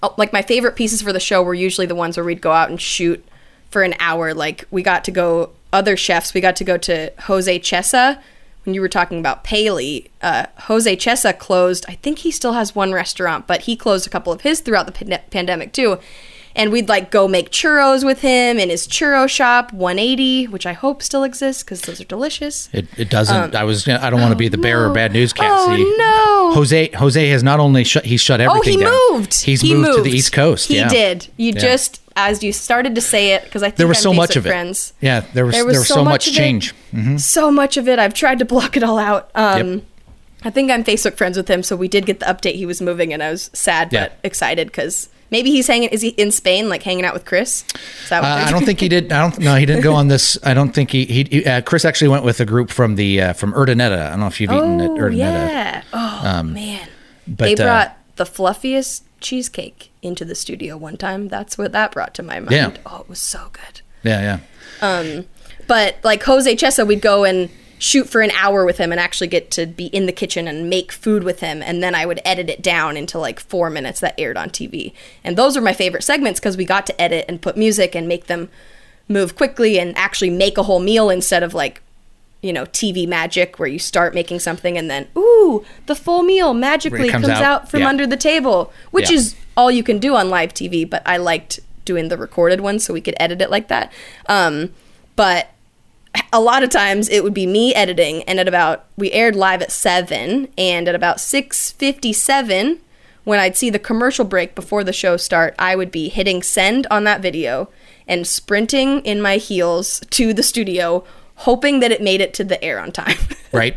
S4: oh, like my favorite pieces for the show were usually the ones where we'd go out and shoot for an hour. Like we got to go other chefs. We got to go to Jose Chesa when you were talking about Paley. Uh, Jose Chesa closed. I think he still has one restaurant, but he closed a couple of his throughout the pan- pandemic too. And we'd like go make churros with him in his churro shop, 180, which I hope still exists because those are delicious.
S2: It, it doesn't. I was. I don't want to be the bearer of bad news, Cassie.
S4: Oh, no.
S2: Jose Jose has not only shut. He's shut everything.
S4: Oh, he
S2: down.
S4: moved.
S2: He's
S4: He
S2: moved, to the East Coast.
S4: He
S2: yeah.
S4: did. You
S2: Yeah.
S4: just as you started to say it because I think
S2: There was
S4: I'm
S2: so much of it.
S4: Friends.
S2: Yeah, there was there was, so, much,
S4: of
S2: change. Mm-hmm.
S4: So much of it. I've tried to block it all out. Um,
S2: Yep.
S4: I think I'm Facebook friends with him, so we did get the update he was moving, and I was sad
S2: Yeah.
S4: but excited because maybe he's hanging. Is he in Spain, like hanging out with Chris? Is that what
S2: Uh, I don't think he did. I don't. No, he didn't go on this. I don't think he. He. Uh, Chris actually went with a group from the uh, from Urdaneta. I don't know if you've eaten at
S4: Oh
S2: Urdaneta.
S4: yeah. Oh man.
S2: but,
S4: they
S2: uh,
S4: brought the fluffiest cheesecake into the studio one time. That's what that brought to my mind.
S2: Yeah.
S4: Oh, it was so good.
S2: Yeah, yeah.
S4: Um, But like Jose Chesa, we'd go and shoot for an hour with him and actually get to be in the kitchen and make food with him. And then I would edit it down into like four minutes that aired on TV. And those are my favorite segments because we got to edit and put music and make them move quickly and actually make a whole meal instead of like, you know, TV magic where you start making something and then, ooh, the full meal magically
S2: comes
S4: comes,
S2: out,
S4: out, from
S2: yeah.
S4: under the table, which
S2: Yeah.
S4: is all you can do on live TV. But I liked doing the recorded one so we could edit it like that. Um, but a lot of times it would be me editing and at about we aired live at 7 and at about 6:57 when I'd see the commercial break before the show start I would be hitting send on that video and sprinting in my heels to the studio hoping that it made it to the air on time.
S2: Right.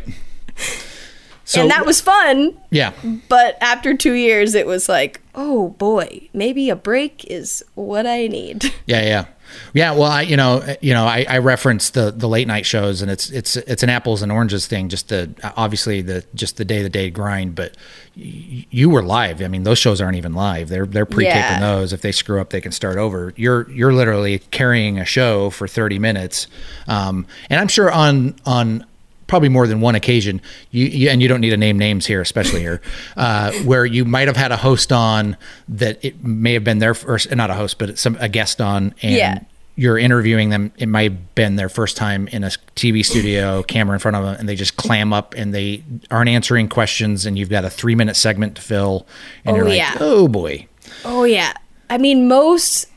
S2: So
S4: and that was fun,
S2: yeah.
S4: but after 2 years it was like, "Oh boy, maybe a break is what I need."
S2: Yeah, yeah, yeah. Well, I, you know, you know, I, I reference the the late night shows, and it's it's it's an apples and oranges thing. Just the obviously the just the day to day grind, but y- you were live. I mean, those shows aren't even live. They're they're pre taping
S4: Yeah.
S2: those. If they screw up, they can start over. You're you're literally carrying a show for thirty minutes, um, and I'm sure on on probably more than one occasion you, you and you don't need to name names here especially here uh, where you might have had a host on that it may have been their first not a host but some a guest on and
S4: Yeah.
S2: you're interviewing them it might have been their first time in a tv studio camera in front of them and they just clam up and they aren't answering questions and you've got a three minute segment to fill and
S4: Oh,
S2: you're like
S4: yeah.
S2: oh boy
S4: Oh yeah. I mean most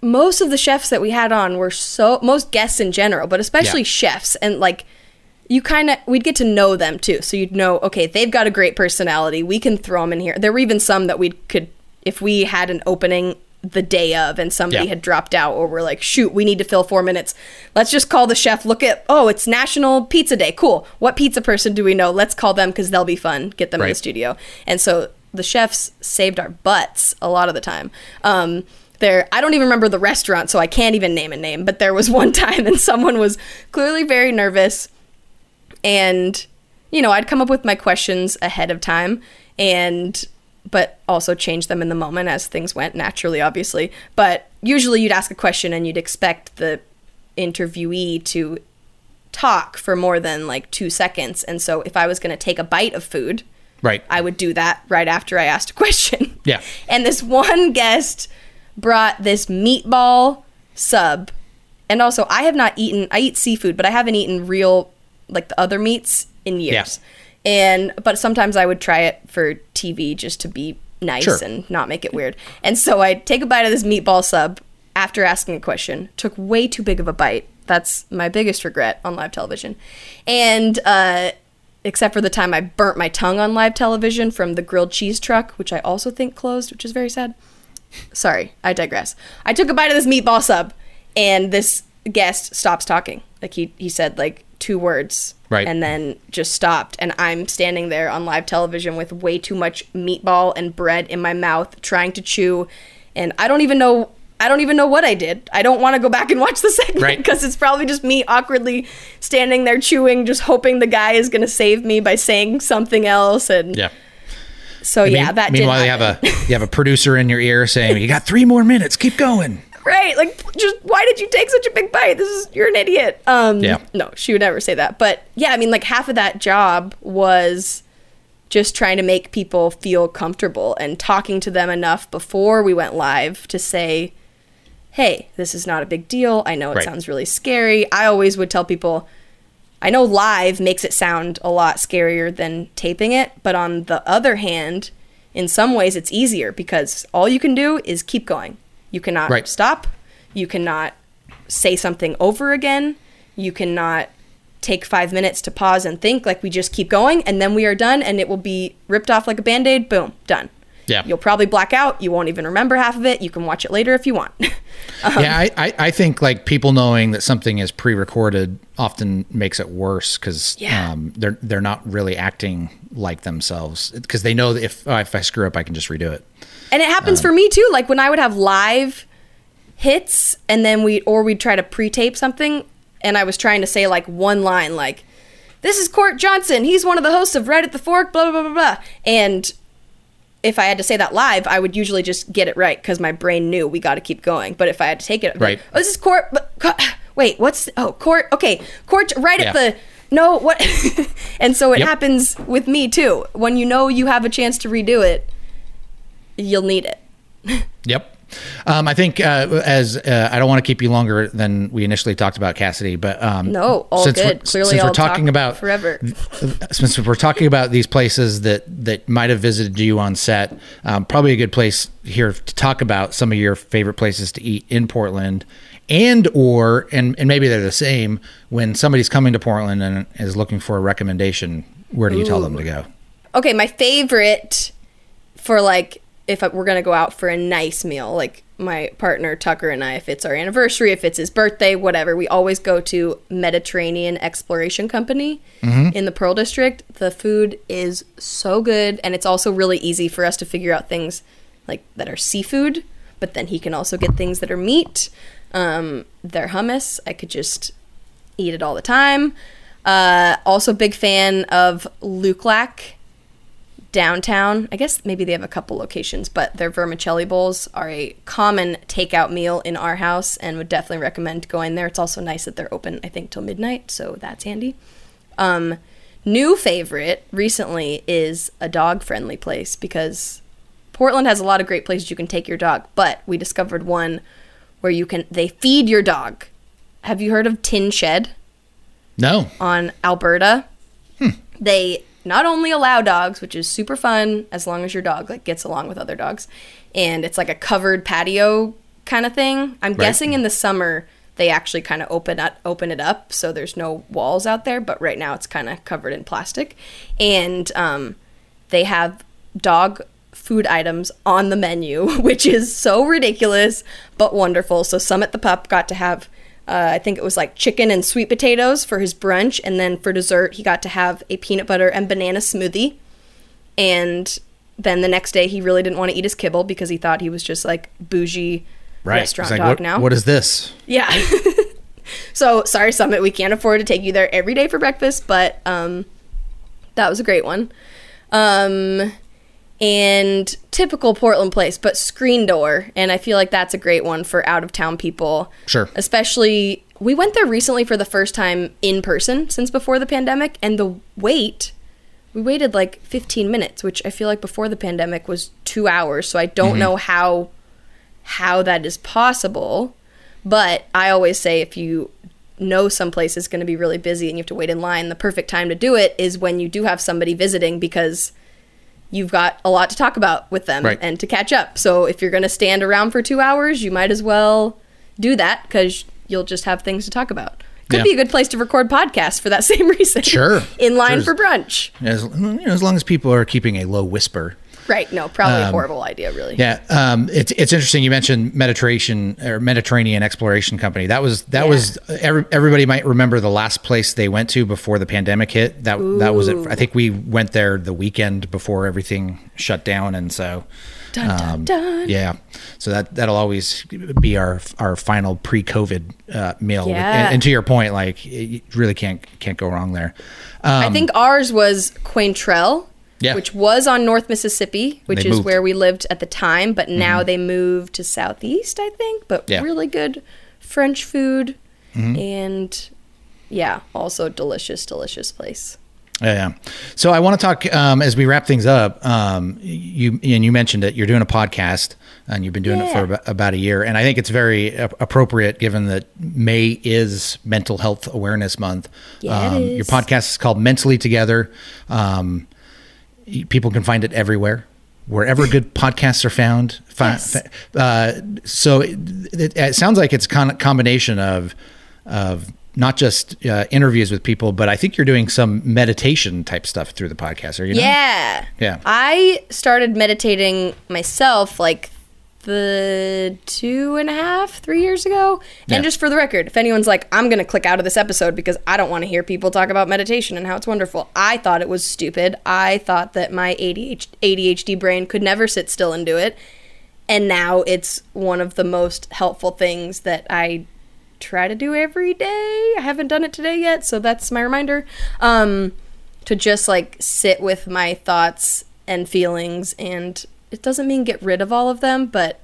S4: most of the chefs that we had on were so most guests in general, but especially
S2: Yeah.
S4: chefs and like you kind of we'd get to know them too. So you'd know okay, they've got a great personality. We can throw them in here. There were even some that we could if we had an opening the day of and somebody
S2: Yeah.
S4: had dropped out or we're like shoot we need to fill four minutes. Let's just call the chef. Look at oh it's national pizza day. Cool. What pizza person do we know? Let's call them because they'll be fun. Get them in the studio. And so the chefs saved our butts a lot of the time. Um there i don't even remember the restaurant so i can't even name a name but there was one time and someone was clearly very nervous and you know i'd come up with my questions ahead of time and but also change them in the moment as things went naturally obviously but usually you'd ask a question and you'd expect the interviewee to talk for more than like two seconds and so if i was going to take a bite of food
S2: right
S4: I would do that right after I asked a question.
S2: Yeah.
S4: And this one guest brought this meatball sub. And also, I have not eaten, I eat seafood, but I haven't eaten real, like the other meats in years. And, but sometimes I would try it for TV just to be nice
S2: Sure.
S4: and not make it weird. And so I'd take a bite of this meatball sub after asking a question. Took way too big of a bite. That's my biggest regret on live television. And, uh, except for the time I burnt my tongue on live television from the grilled cheese truck, which I also think closed, which is very sad. Sorry, I digress. I took a bite of this meatball sub, and this guest stops talking. Like he he said, like two words.
S2: Right.
S4: And then just stopped. And I'm standing there on live television with way too much meatball and bread in my mouth, trying to chew. And I don't even know. I don't even know what I did. I don't want to go back and watch the segment
S2: Right.
S4: because it's probably just me awkwardly standing there chewing, just hoping the guy is going to save me by saying something else. And
S2: Yeah.
S4: so, yeah,
S2: Mean-
S4: that
S2: meanwhile, you have a you have a producer in your ear saying, "You got three more minutes. Keep going."
S4: Right like just why did you take such a big bite this is you're an idiot um
S2: Yeah.
S4: no she would never say that but yeah i mean like half of that job was just trying to make people feel comfortable and talking to them enough before we went live to say hey this is not a big deal i know it
S2: Right.
S4: sounds really scary i always would tell people I know live makes it sound a lot scarier than taping it, but on the other hand, in some ways it's easier because all you can do is keep going. You cannot
S2: Right.
S4: stop. You cannot say something over again. You cannot take five minutes to pause and think. Like we just keep going and then we are done and it will be ripped off like a band aid. Boom, done.
S2: Yeah.
S4: You'll probably black out. You won't even remember half of it. You can watch it later if you want.
S2: yeah, I, I, I think like people knowing that something is pre-recorded often makes it worse because
S4: Yeah.
S2: um, they're they're not really acting like themselves because they know that if oh, if I screw up, I can just redo it.
S4: And it happens for me too. Like when I would have live hits and then we or we'd try to pre-tape something and I was trying to say like one line like this is Cort Johnson. He's one of the hosts of Right at the Fork, blah blah blah blah blah. And if I had to say that live, I would usually just get it right because my brain knew we got to keep going. But if I had to take it, I'd like,
S2: Right.
S4: oh, this is Cort. But, wait, what's oh Cort? Okay, Cort. Right
S2: Yeah.
S4: at the no what? and so it
S2: Yep.
S4: happens with me too. When you know you have a chance to redo it, you'll need it.
S2: Yep. Um, I think uh, as uh, I don't want to keep you longer than we initially talked about Cassidy, but um,
S4: No, all
S2: since
S4: good.
S2: We're,
S4: Clearly,
S2: since we're talking
S4: talk
S2: about
S4: forever.
S2: since we're talking about these places that that might have visited you on set, um, probably a good place here to talk about some of your favorite places to eat in Portland, and or and and maybe they're the same. When somebody's coming to Portland and is looking for a recommendation, where do you tell them to go?
S4: okay, my favorite for like if we're gonna go out for a nice meal, like my partner Tucker and I, if it's our anniversary, if it's his birthday, whatever, we always go to Mediterranean Exploration Company in the Pearl District. The food is so good, and it's also really easy for us to figure out things like that are seafood, but then he can also get things that are meat. Um, their hummus, I could just eat it all the time. Uh, also, big fan of Luc Lac downtown. I guess maybe they have a couple locations, but their vermicelli bowls are a common takeout meal in our house and would definitely recommend going there. It's also nice that they're open, I think, till midnight, so that's handy. Um, new favorite recently is a dog friendly place because Portland has a lot of great places you can take your dog, but we discovered one where you can they feed your dog. Have you heard of Tin Shed?
S2: No,
S4: on Alberta. They not only allow dogs, which is super fun as long as your dog like gets along with other dogs, and it's like a covered patio kind of thing. I'm guessing in the summer they actually kind of open up open it up so there's no walls out there, but right now it's kind of covered in plastic. And um, they have dog food items on the menu, which is so ridiculous but wonderful. So Summit the pup got to have uh, I think it was like chicken and sweet potatoes for his brunch, and then for dessert he got to have a peanut butter and banana smoothie. And then the next day he really didn't want to eat his kibble because he thought he was just like bougie
S2: right?
S4: restaurant
S2: like,
S4: dog
S2: what,
S4: now.
S2: what is this?
S4: Yeah. so sorry, Summit, we can't afford to take you there every day for breakfast, but um, that was a great one. Um, and typical Portland place, but screen door, and I feel like that's a great one for out of town people.
S2: Sure.
S4: Especially, we went there recently for the first time in person since before the pandemic, and the wait. We waited like 15 minutes, which I feel like before the pandemic was two hours. So I don't mm-hmm. know how how that is possible. But I always say if you know some place is going to be really busy and you have to wait in line, the perfect time to do it is when you do have somebody visiting because you've got a lot to talk about with them
S2: Right.
S4: and to catch up. So if you're going to stand around for two hours, you might as well do that because you'll just have things to talk about. Could
S2: Yeah.
S4: be a good place to record podcasts for that same reason.
S2: Sure.
S4: in line
S2: Sure.
S4: for brunch.
S2: As, you know, as long as people are keeping a low whisper.
S4: Right. No, probably a horrible idea, really.
S2: Yeah, um, it's it's interesting. You mentioned Mediterranean or Mediterranean Exploration Company. That was that
S4: Yeah.
S2: was every, everybody might remember the last place they went to before the pandemic hit. That that was it. I think we went there the weekend before everything shut down, and so
S4: Dun, dun,
S2: um, yeah. So that that'll always be our our final pre-COVID uh, meal.
S4: Yeah.
S2: And, and to your point, like you really can't can't go wrong there.
S4: I think ours was Quaintrelle,
S2: Yeah.
S4: which was on North Mississippi, which is
S2: moved.
S4: where we lived at the time, but now they moved to Southeast, I think. But
S2: Yeah.
S4: really good French food and yeah, also delicious, delicious place.
S2: Yeah, yeah. So I want to talk um, as we wrap things up. Um, you and you mentioned it. You're doing a podcast, and you've been doing it for about, a year. And I think it's very appropriate given that May is Mental Health Awareness Month.
S4: Yeah, it
S2: um, Your podcast is called Mentally Together. Um, people can find it everywhere. Wherever good podcasts are found,
S4: Yes.
S2: uh, so it, it, it sounds like it's a con- combination of of not just uh, interviews with people, but I think you're doing some meditation type stuff through the podcast. Are you?
S4: Yeah.
S2: Yeah.
S4: I started meditating myself like the two and a half, three years ago.
S2: Yeah.
S4: And just for the record, if anyone's like, I'm going to click out of this episode because I don't want to hear people talk about meditation and how it's wonderful, I thought it was stupid. I thought that my ADHD, ADHD brain could never sit still and do it. And now it's one of the most helpful things that I try to do every day. I haven't done it today yet, so that's my reminder. Um, to just like sit with my thoughts and feelings, and it doesn't mean get rid of all of them, but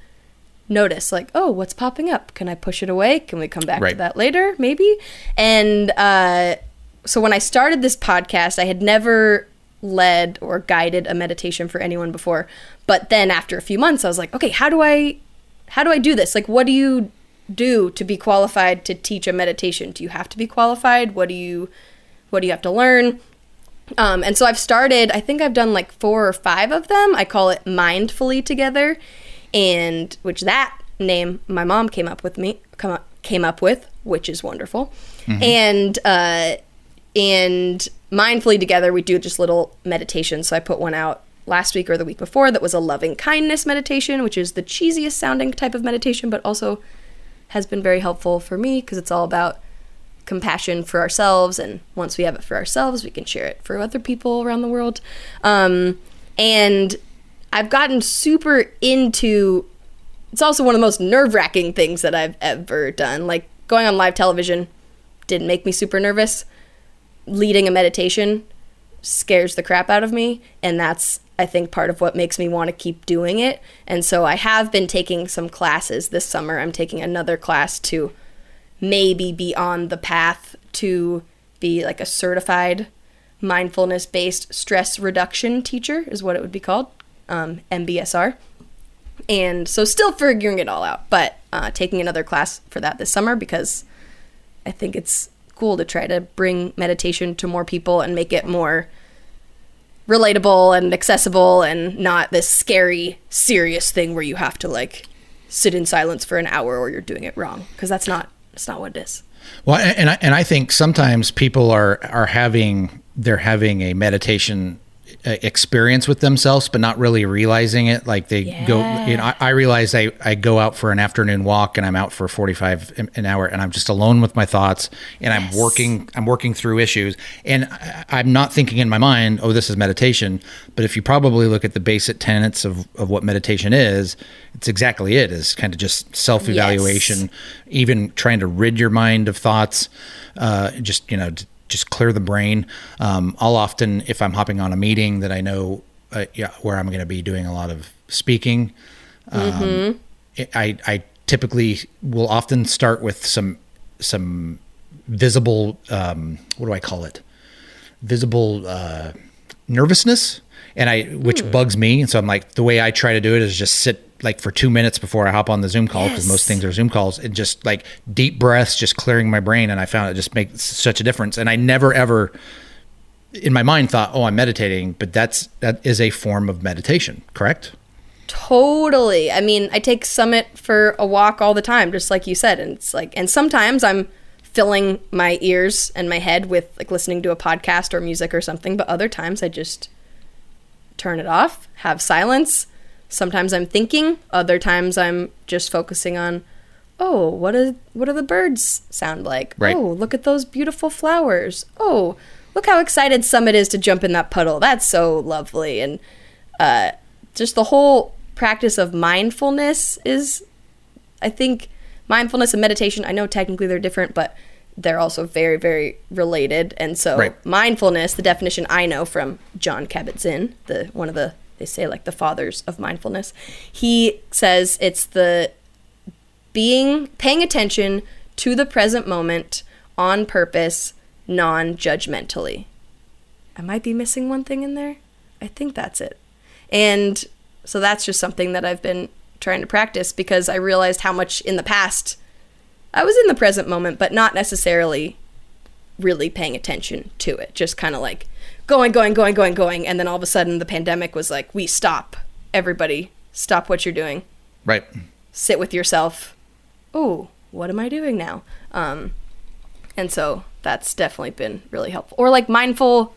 S4: notice like, oh, what's popping up? Can I push it away? Can we come back to that later? Maybe. And uh, so when I started this podcast, I had never led or guided a meditation for anyone before. But then after a few months, I was like, okay, how do I how do I do this? Like, what do you do to be qualified to teach a meditation? Do you have to be qualified? What do you what do you have to learn? Um, and so I've started. I think I've done like four or five of them. I call it mindfully together, and which that name my mom came up with me come up, came up with, which is wonderful. And uh, and mindfully together we do just little meditations. So I put one out last week or the week before that was a loving kindness meditation, which is the cheesiest sounding type of meditation, but also has been very helpful for me because it's all about compassion for ourselves and once we have it for ourselves we can share it for other people around the world. Um, and i've gotten super into it's also one of the most nerve-wracking things that i've ever done. Like going on live television didn't make me super nervous. Leading a meditation scares the crap out of me and that's i think part of what makes me want to keep doing it. And so i have been taking some classes this summer. I'm taking another class to maybe be on the path to be like a certified mindfulness based stress reduction teacher is what it would be called um, mbsr and so still figuring it all out but uh, taking another class for that this summer because i think it's cool to try to bring meditation to more people and make it more relatable and accessible and not this scary serious thing where you have to like sit in silence for an hour or you're doing it wrong because that's not that's not what it is.
S2: Well, and I, and I think sometimes people are are having they're having a meditation experience with themselves, but not really realizing it. Like they go, you know, I, I realize I, I go out for an afternoon walk and I'm out for 45 an- hour and I'm just alone with my thoughts and I'm working, I'm working through issues and I, I'm not thinking in my mind, oh, this is meditation. But if you probably look at the basic tenets of, of what meditation is, it's exactly it is kind of just self evaluation,
S4: Yes.
S2: even trying to rid your mind of thoughts, uh, just, you know, just clear the brain. Um, I'll often, if I'm hopping on a meeting that I know uh, yeah, where I'm going to be doing a lot of speaking, um, I, I typically will often start with some some visible um, what do I call it? Visible uh, nervousness, and I which bugs me. And so I'm like, the way I try to do it is just sit like for two minutes before I hop on the Zoom call because most things are Zoom calls, and just like deep breaths, just clearing my brain. And I found it just makes such a difference. And I never ever in my mind thought, oh, I'm meditating, but that's that is a form of meditation, correct?
S4: Totally. I mean, I take Summit for a walk all the time, just like you said. And it's like, and sometimes I'm filling my ears and my head with like listening to a podcast or music or something, but other times I just turn it off, have silence. Sometimes I'm thinking, other times I'm just focusing on, oh, what do what do the birds sound like?
S2: Right.
S4: Oh, look at those beautiful flowers. Oh, look how excited Summit is to jump in that puddle. That's so lovely. And uh, just the whole practice of mindfulness is, I think, mindfulness and meditation. I know technically they're different, but they're also very, very related. And so,
S2: Right.
S4: mindfulness, the definition I know from Jon Kabat-Zinn, the one of the they say like the fathers of mindfulness, he says it's the being paying attention to the present moment on purpose, non-judgmentally. I might be missing one thing in there. I think that's it. And so that's just something that I've been trying to practice because I realized how much in the past I was in the present moment, but not necessarily really paying attention to it. Just kind of like going, going, going, going, going. And then all of a sudden the pandemic was like, we stop. Everybody, stop what you're doing.
S2: Right.
S4: Sit with yourself. Oh, what am I doing now? Um, and so that's definitely been really helpful. Or like mindful.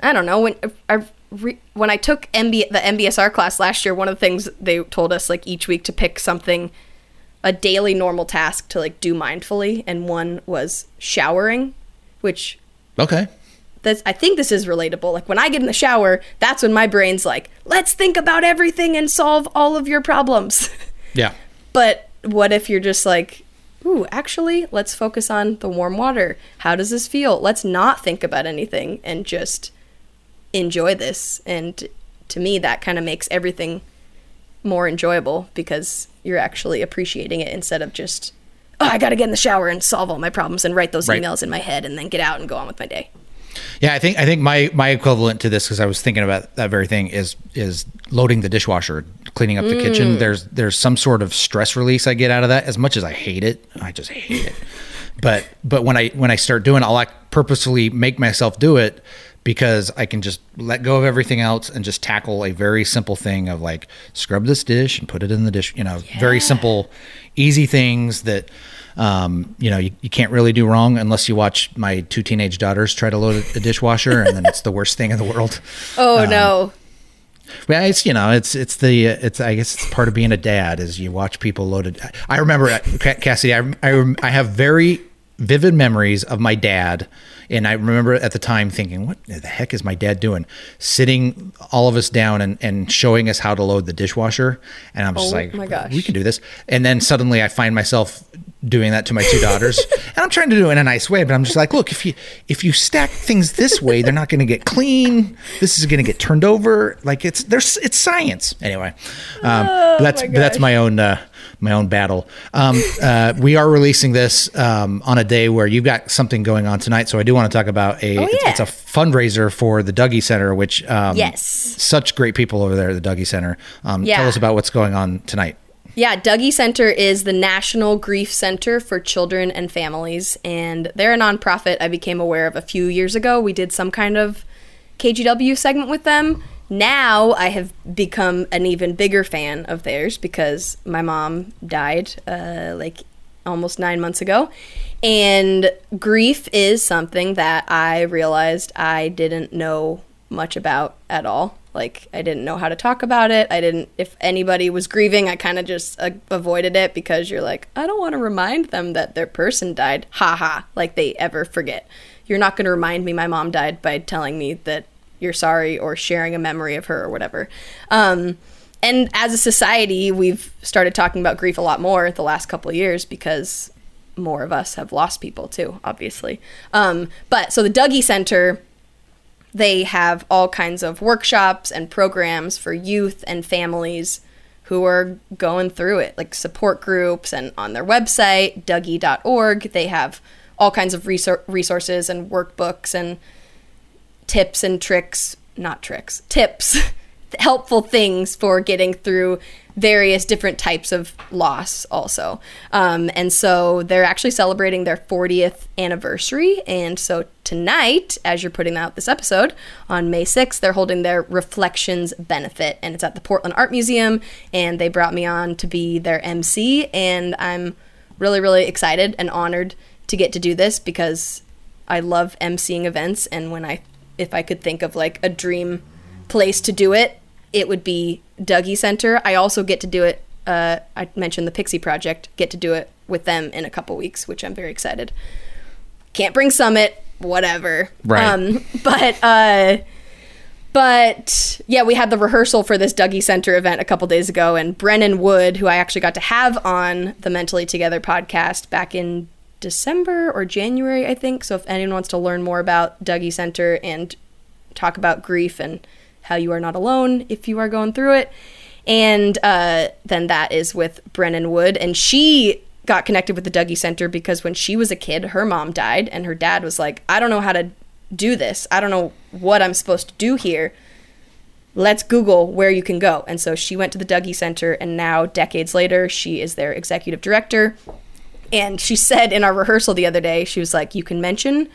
S4: I don't know when I re, when I took MB, the MBSR class last year. One of the things they told us like each week to pick something, a daily normal task to like do mindfully, and one was showering, which
S2: Okay.
S4: This I think this is relatable. Like when I get in the shower, that's when my brain's like, let's think about everything and solve all of your problems.
S2: Yeah.
S4: But what if you're just like, ooh, actually, let's focus on the warm water. How does this feel? Let's not think about anything and just enjoy this. And to me, that kind of makes everything more enjoyable because you're actually appreciating it instead of just, oh, I got to get in the shower and solve all my problems and write those
S2: Right.
S4: emails in my head and then get out and go on with my day.
S2: Yeah, I think I think my my equivalent to this because I was thinking about that very thing is is loading the dishwasher, cleaning up the kitchen. Mm. There's there's some sort of stress release I get out of that. As much as I hate it, I just hate it. But but when I when I start doing, it, I'll like purposefully make myself do it because I can just let go of everything else and just tackle a very simple thing of like scrub this dish and put it in the dish. You know, very simple, easy things that um, you know you, you can't really do wrong unless you watch my two teenage daughters try to load a dishwasher and then it's the worst thing in the world.
S4: Oh, no.
S2: Well, it's you know, it's it's the it's I guess it's part of being a dad is you watch people load loaded. I remember uh, Ca- Cassidy. I I, I have very vivid memories of my dad, and I remember at the time thinking, "What the heck is my dad doing?" Sitting all of us down and and showing us how to load the dishwasher, and I'm just
S4: Oh
S2: like,
S4: my gosh.
S2: "We can do this." And then suddenly I find myself doing that to my two daughters. And i'm trying to do it in a nice way but i'm just like look if you if you stack things this way they're not going to get clean. This is going to get turned over. Like it's there's it's science. Anyway um but that's
S4: my
S2: that's my own uh my own battle. Um uh we are releasing this um on a day where you've got something going on tonight. So i do want to talk about a it's,
S4: yeah.
S2: it's a fundraiser for the Dougy center which um
S4: Yes.
S2: such great people over there at the Dougy center. Um
S4: Yeah.
S2: tell us about what's going on tonight
S4: Yeah, Dougy Center is the National Grief Center for Children and Families, and they're a nonprofit I became aware of a few years ago. We did some kind of KGW segment with them. Now I have become an even bigger fan of theirs because my mom died uh, like almost nine months ago. And grief is something that I realized I didn't know much about at all. Like, I didn't know how to talk about it. I didn't, if anybody was grieving, I kind of just uh, avoided it because you're like, I don't want to remind them that their person died. Ha ha. Like, they ever forget. You're not going to remind me my mom died by telling me that you're sorry or sharing a memory of her or whatever. Um, and as a society, we've started talking about grief a lot more the last couple of years because more of us have lost people too, obviously. Um, but so the Dougy Center, they have all kinds of workshops and programs for youth and families who are going through it, like support groups, and on their website, dougy.org, they have all kinds of resor- resources and workbooks and tips and tricks, not tricks, tips, helpful things for getting through various different types of loss also. Um, and so they're actually celebrating their 40th anniversary. And so tonight, as you're putting out this episode on May 6th, they're holding their Reflections benefit. And it's at the Portland Art Museum. And they brought me on to be their MC. And I'm really, really excited and honored to get to do this because I love emceeing events. And when I, if I could think of like a dream place to do it, it would be Dougy Center. I also get to do it. Uh, I mentioned the Pixie Project. Get to do it with them in a couple weeks, which I'm very excited. Can't bring Summit, whatever.
S2: Right.
S4: Um, but uh, but yeah, we had the rehearsal for this Dougy Center event a couple days ago, and Brennan Wood, who I actually got to have on the Mentally Together podcast back in December or January, I think. So if anyone wants to learn more about Dougy Center and talk about grief and how you are not alone if you are going through it, and uh, then that is with Brennan Wood, and she got connected with the Dougy Center because when she was a kid, her mom died, and her dad was like, "I don't know how to do this. I don't know what I'm supposed to do here. Let's Google where you can go. And so she went to the Dougy Center, and now, decades later, she is their executive director. And she said in our rehearsal the other day, she was like, "You can mention,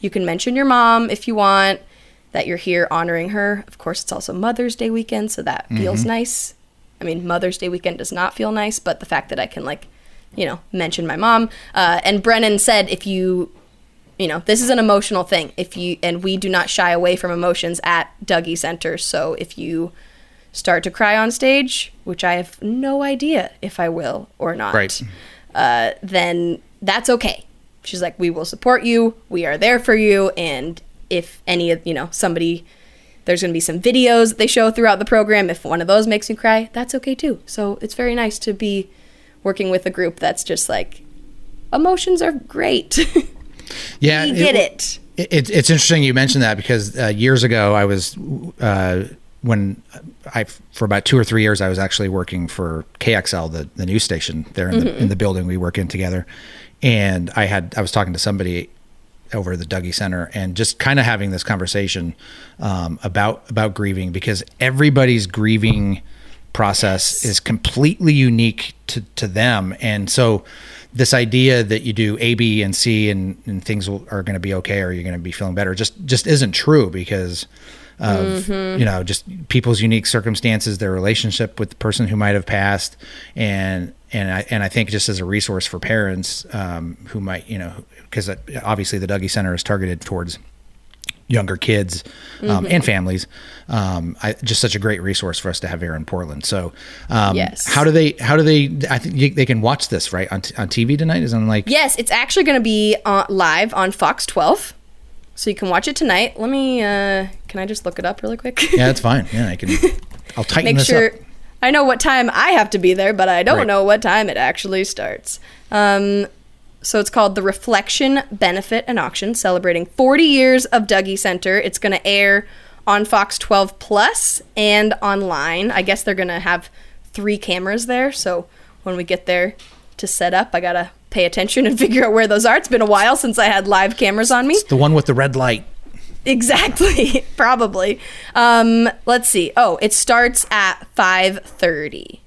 S4: you can mention your mom if you want, that you're here honoring her. Of course, it's also Mother's Day weekend, so that feels nice. I mean, Mother's Day weekend does not feel nice, but the fact that I can like, you know, mention my mom. Uh, and Brennan said, if you you know this is an emotional thing if you and we do not shy away from emotions at Dougy center so if you start to cry on stage which i have no idea if i will or not
S2: Right.
S4: uh, then that's okay she's like we will support you we are there for you and if any of you know somebody there's going to be some videos that they show throughout the program if one of those makes me cry that's okay too. So it's very nice to be working with a group that's just like emotions are great.
S2: Yeah,
S4: we get it.
S2: It, it, it's interesting you mentioned that because uh, years ago I was uh, when I for about two or three years I was actually working for KXL the, the news station there in, the, in the building we work in together, and I had I was talking to somebody over the Dougy Center and just kind of having this conversation um, about about grieving because everybody's grieving process is completely unique to, to them. And so this idea that you do A, B, and C, and, and things will, are going to be okay, or you're going to be feeling better, just just isn't true because of you know just people's unique circumstances, their relationship with the person who might have passed, and and I and I think just as a resource for parents um, who might you know because obviously the Dougy Center is targeted towards younger kids um, and families. Um, I, just such a great resource for us to have here in Portland. So, um,
S4: Yes.
S2: how do they? How do they? I think you- they can watch this right on, t- on TV tonight. Is on like
S4: Yes, it's actually going to be uh, live on Fox 12. So you can watch it tonight. Let me, uh, can I just look it up really quick?
S2: yeah, that's fine. Yeah, I can. I'll tighten
S4: Make
S2: this
S4: sure.
S2: up.
S4: I know what time I have to be there, but I don't
S2: Right.
S4: know what time it actually starts. Um, so it's called the Reflection Benefit and Auction, celebrating 40 years of Dougy Center. It's going to air on Fox 12 Plus and online. I guess they're going to have three cameras there. So when we get there to set up, I got to pay attention and figure out where those are. It's been a while since I had live cameras on me.
S2: The one with the red light.
S4: Exactly, probably. Um, let's see. Oh, it starts at 5:30.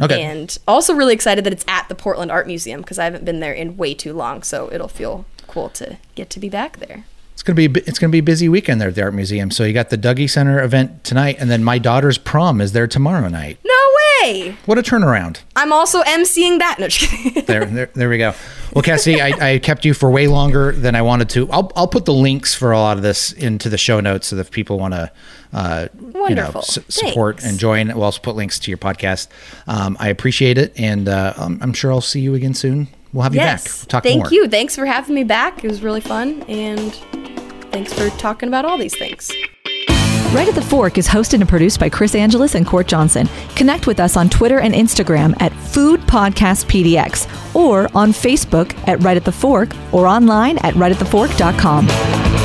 S2: Okay.
S4: And also really excited that it's at the Portland Art Museum because I haven't been there in way too long, so it'll feel cool to get to be back there.
S2: It's gonna be it's gonna be a busy weekend there at the art museum. So you got the Dougy Center event tonight, and then my daughter's prom is there tomorrow night.
S4: No way!
S2: What a turnaround!
S4: I'm also emceeing that. No.
S2: There, there, there we go. Well, Cassie, I, I kept you for way longer than I wanted to. I'll, I'll put the links for a lot of this into the show notes so that if people want to, uh, you know,
S4: Wonderful.
S2: s- support
S4: Thanks.
S2: and join, we'll also put links to your podcast. Um, I appreciate it, and uh, I'm, I'm sure I'll see you again soon. We'll have you back.
S4: yes.
S2: We'll
S4: Thank
S2: more.
S4: you. Thanks for having me back. It was really fun, and thanks for talking about all these things.
S6: Right at the Fork is hosted and produced by Chris Angeles and Cort Johnson. Connect with us on Twitter and Instagram at Food Podcast PDX or on Facebook at Right at the Fork or online at rightatthefork.com.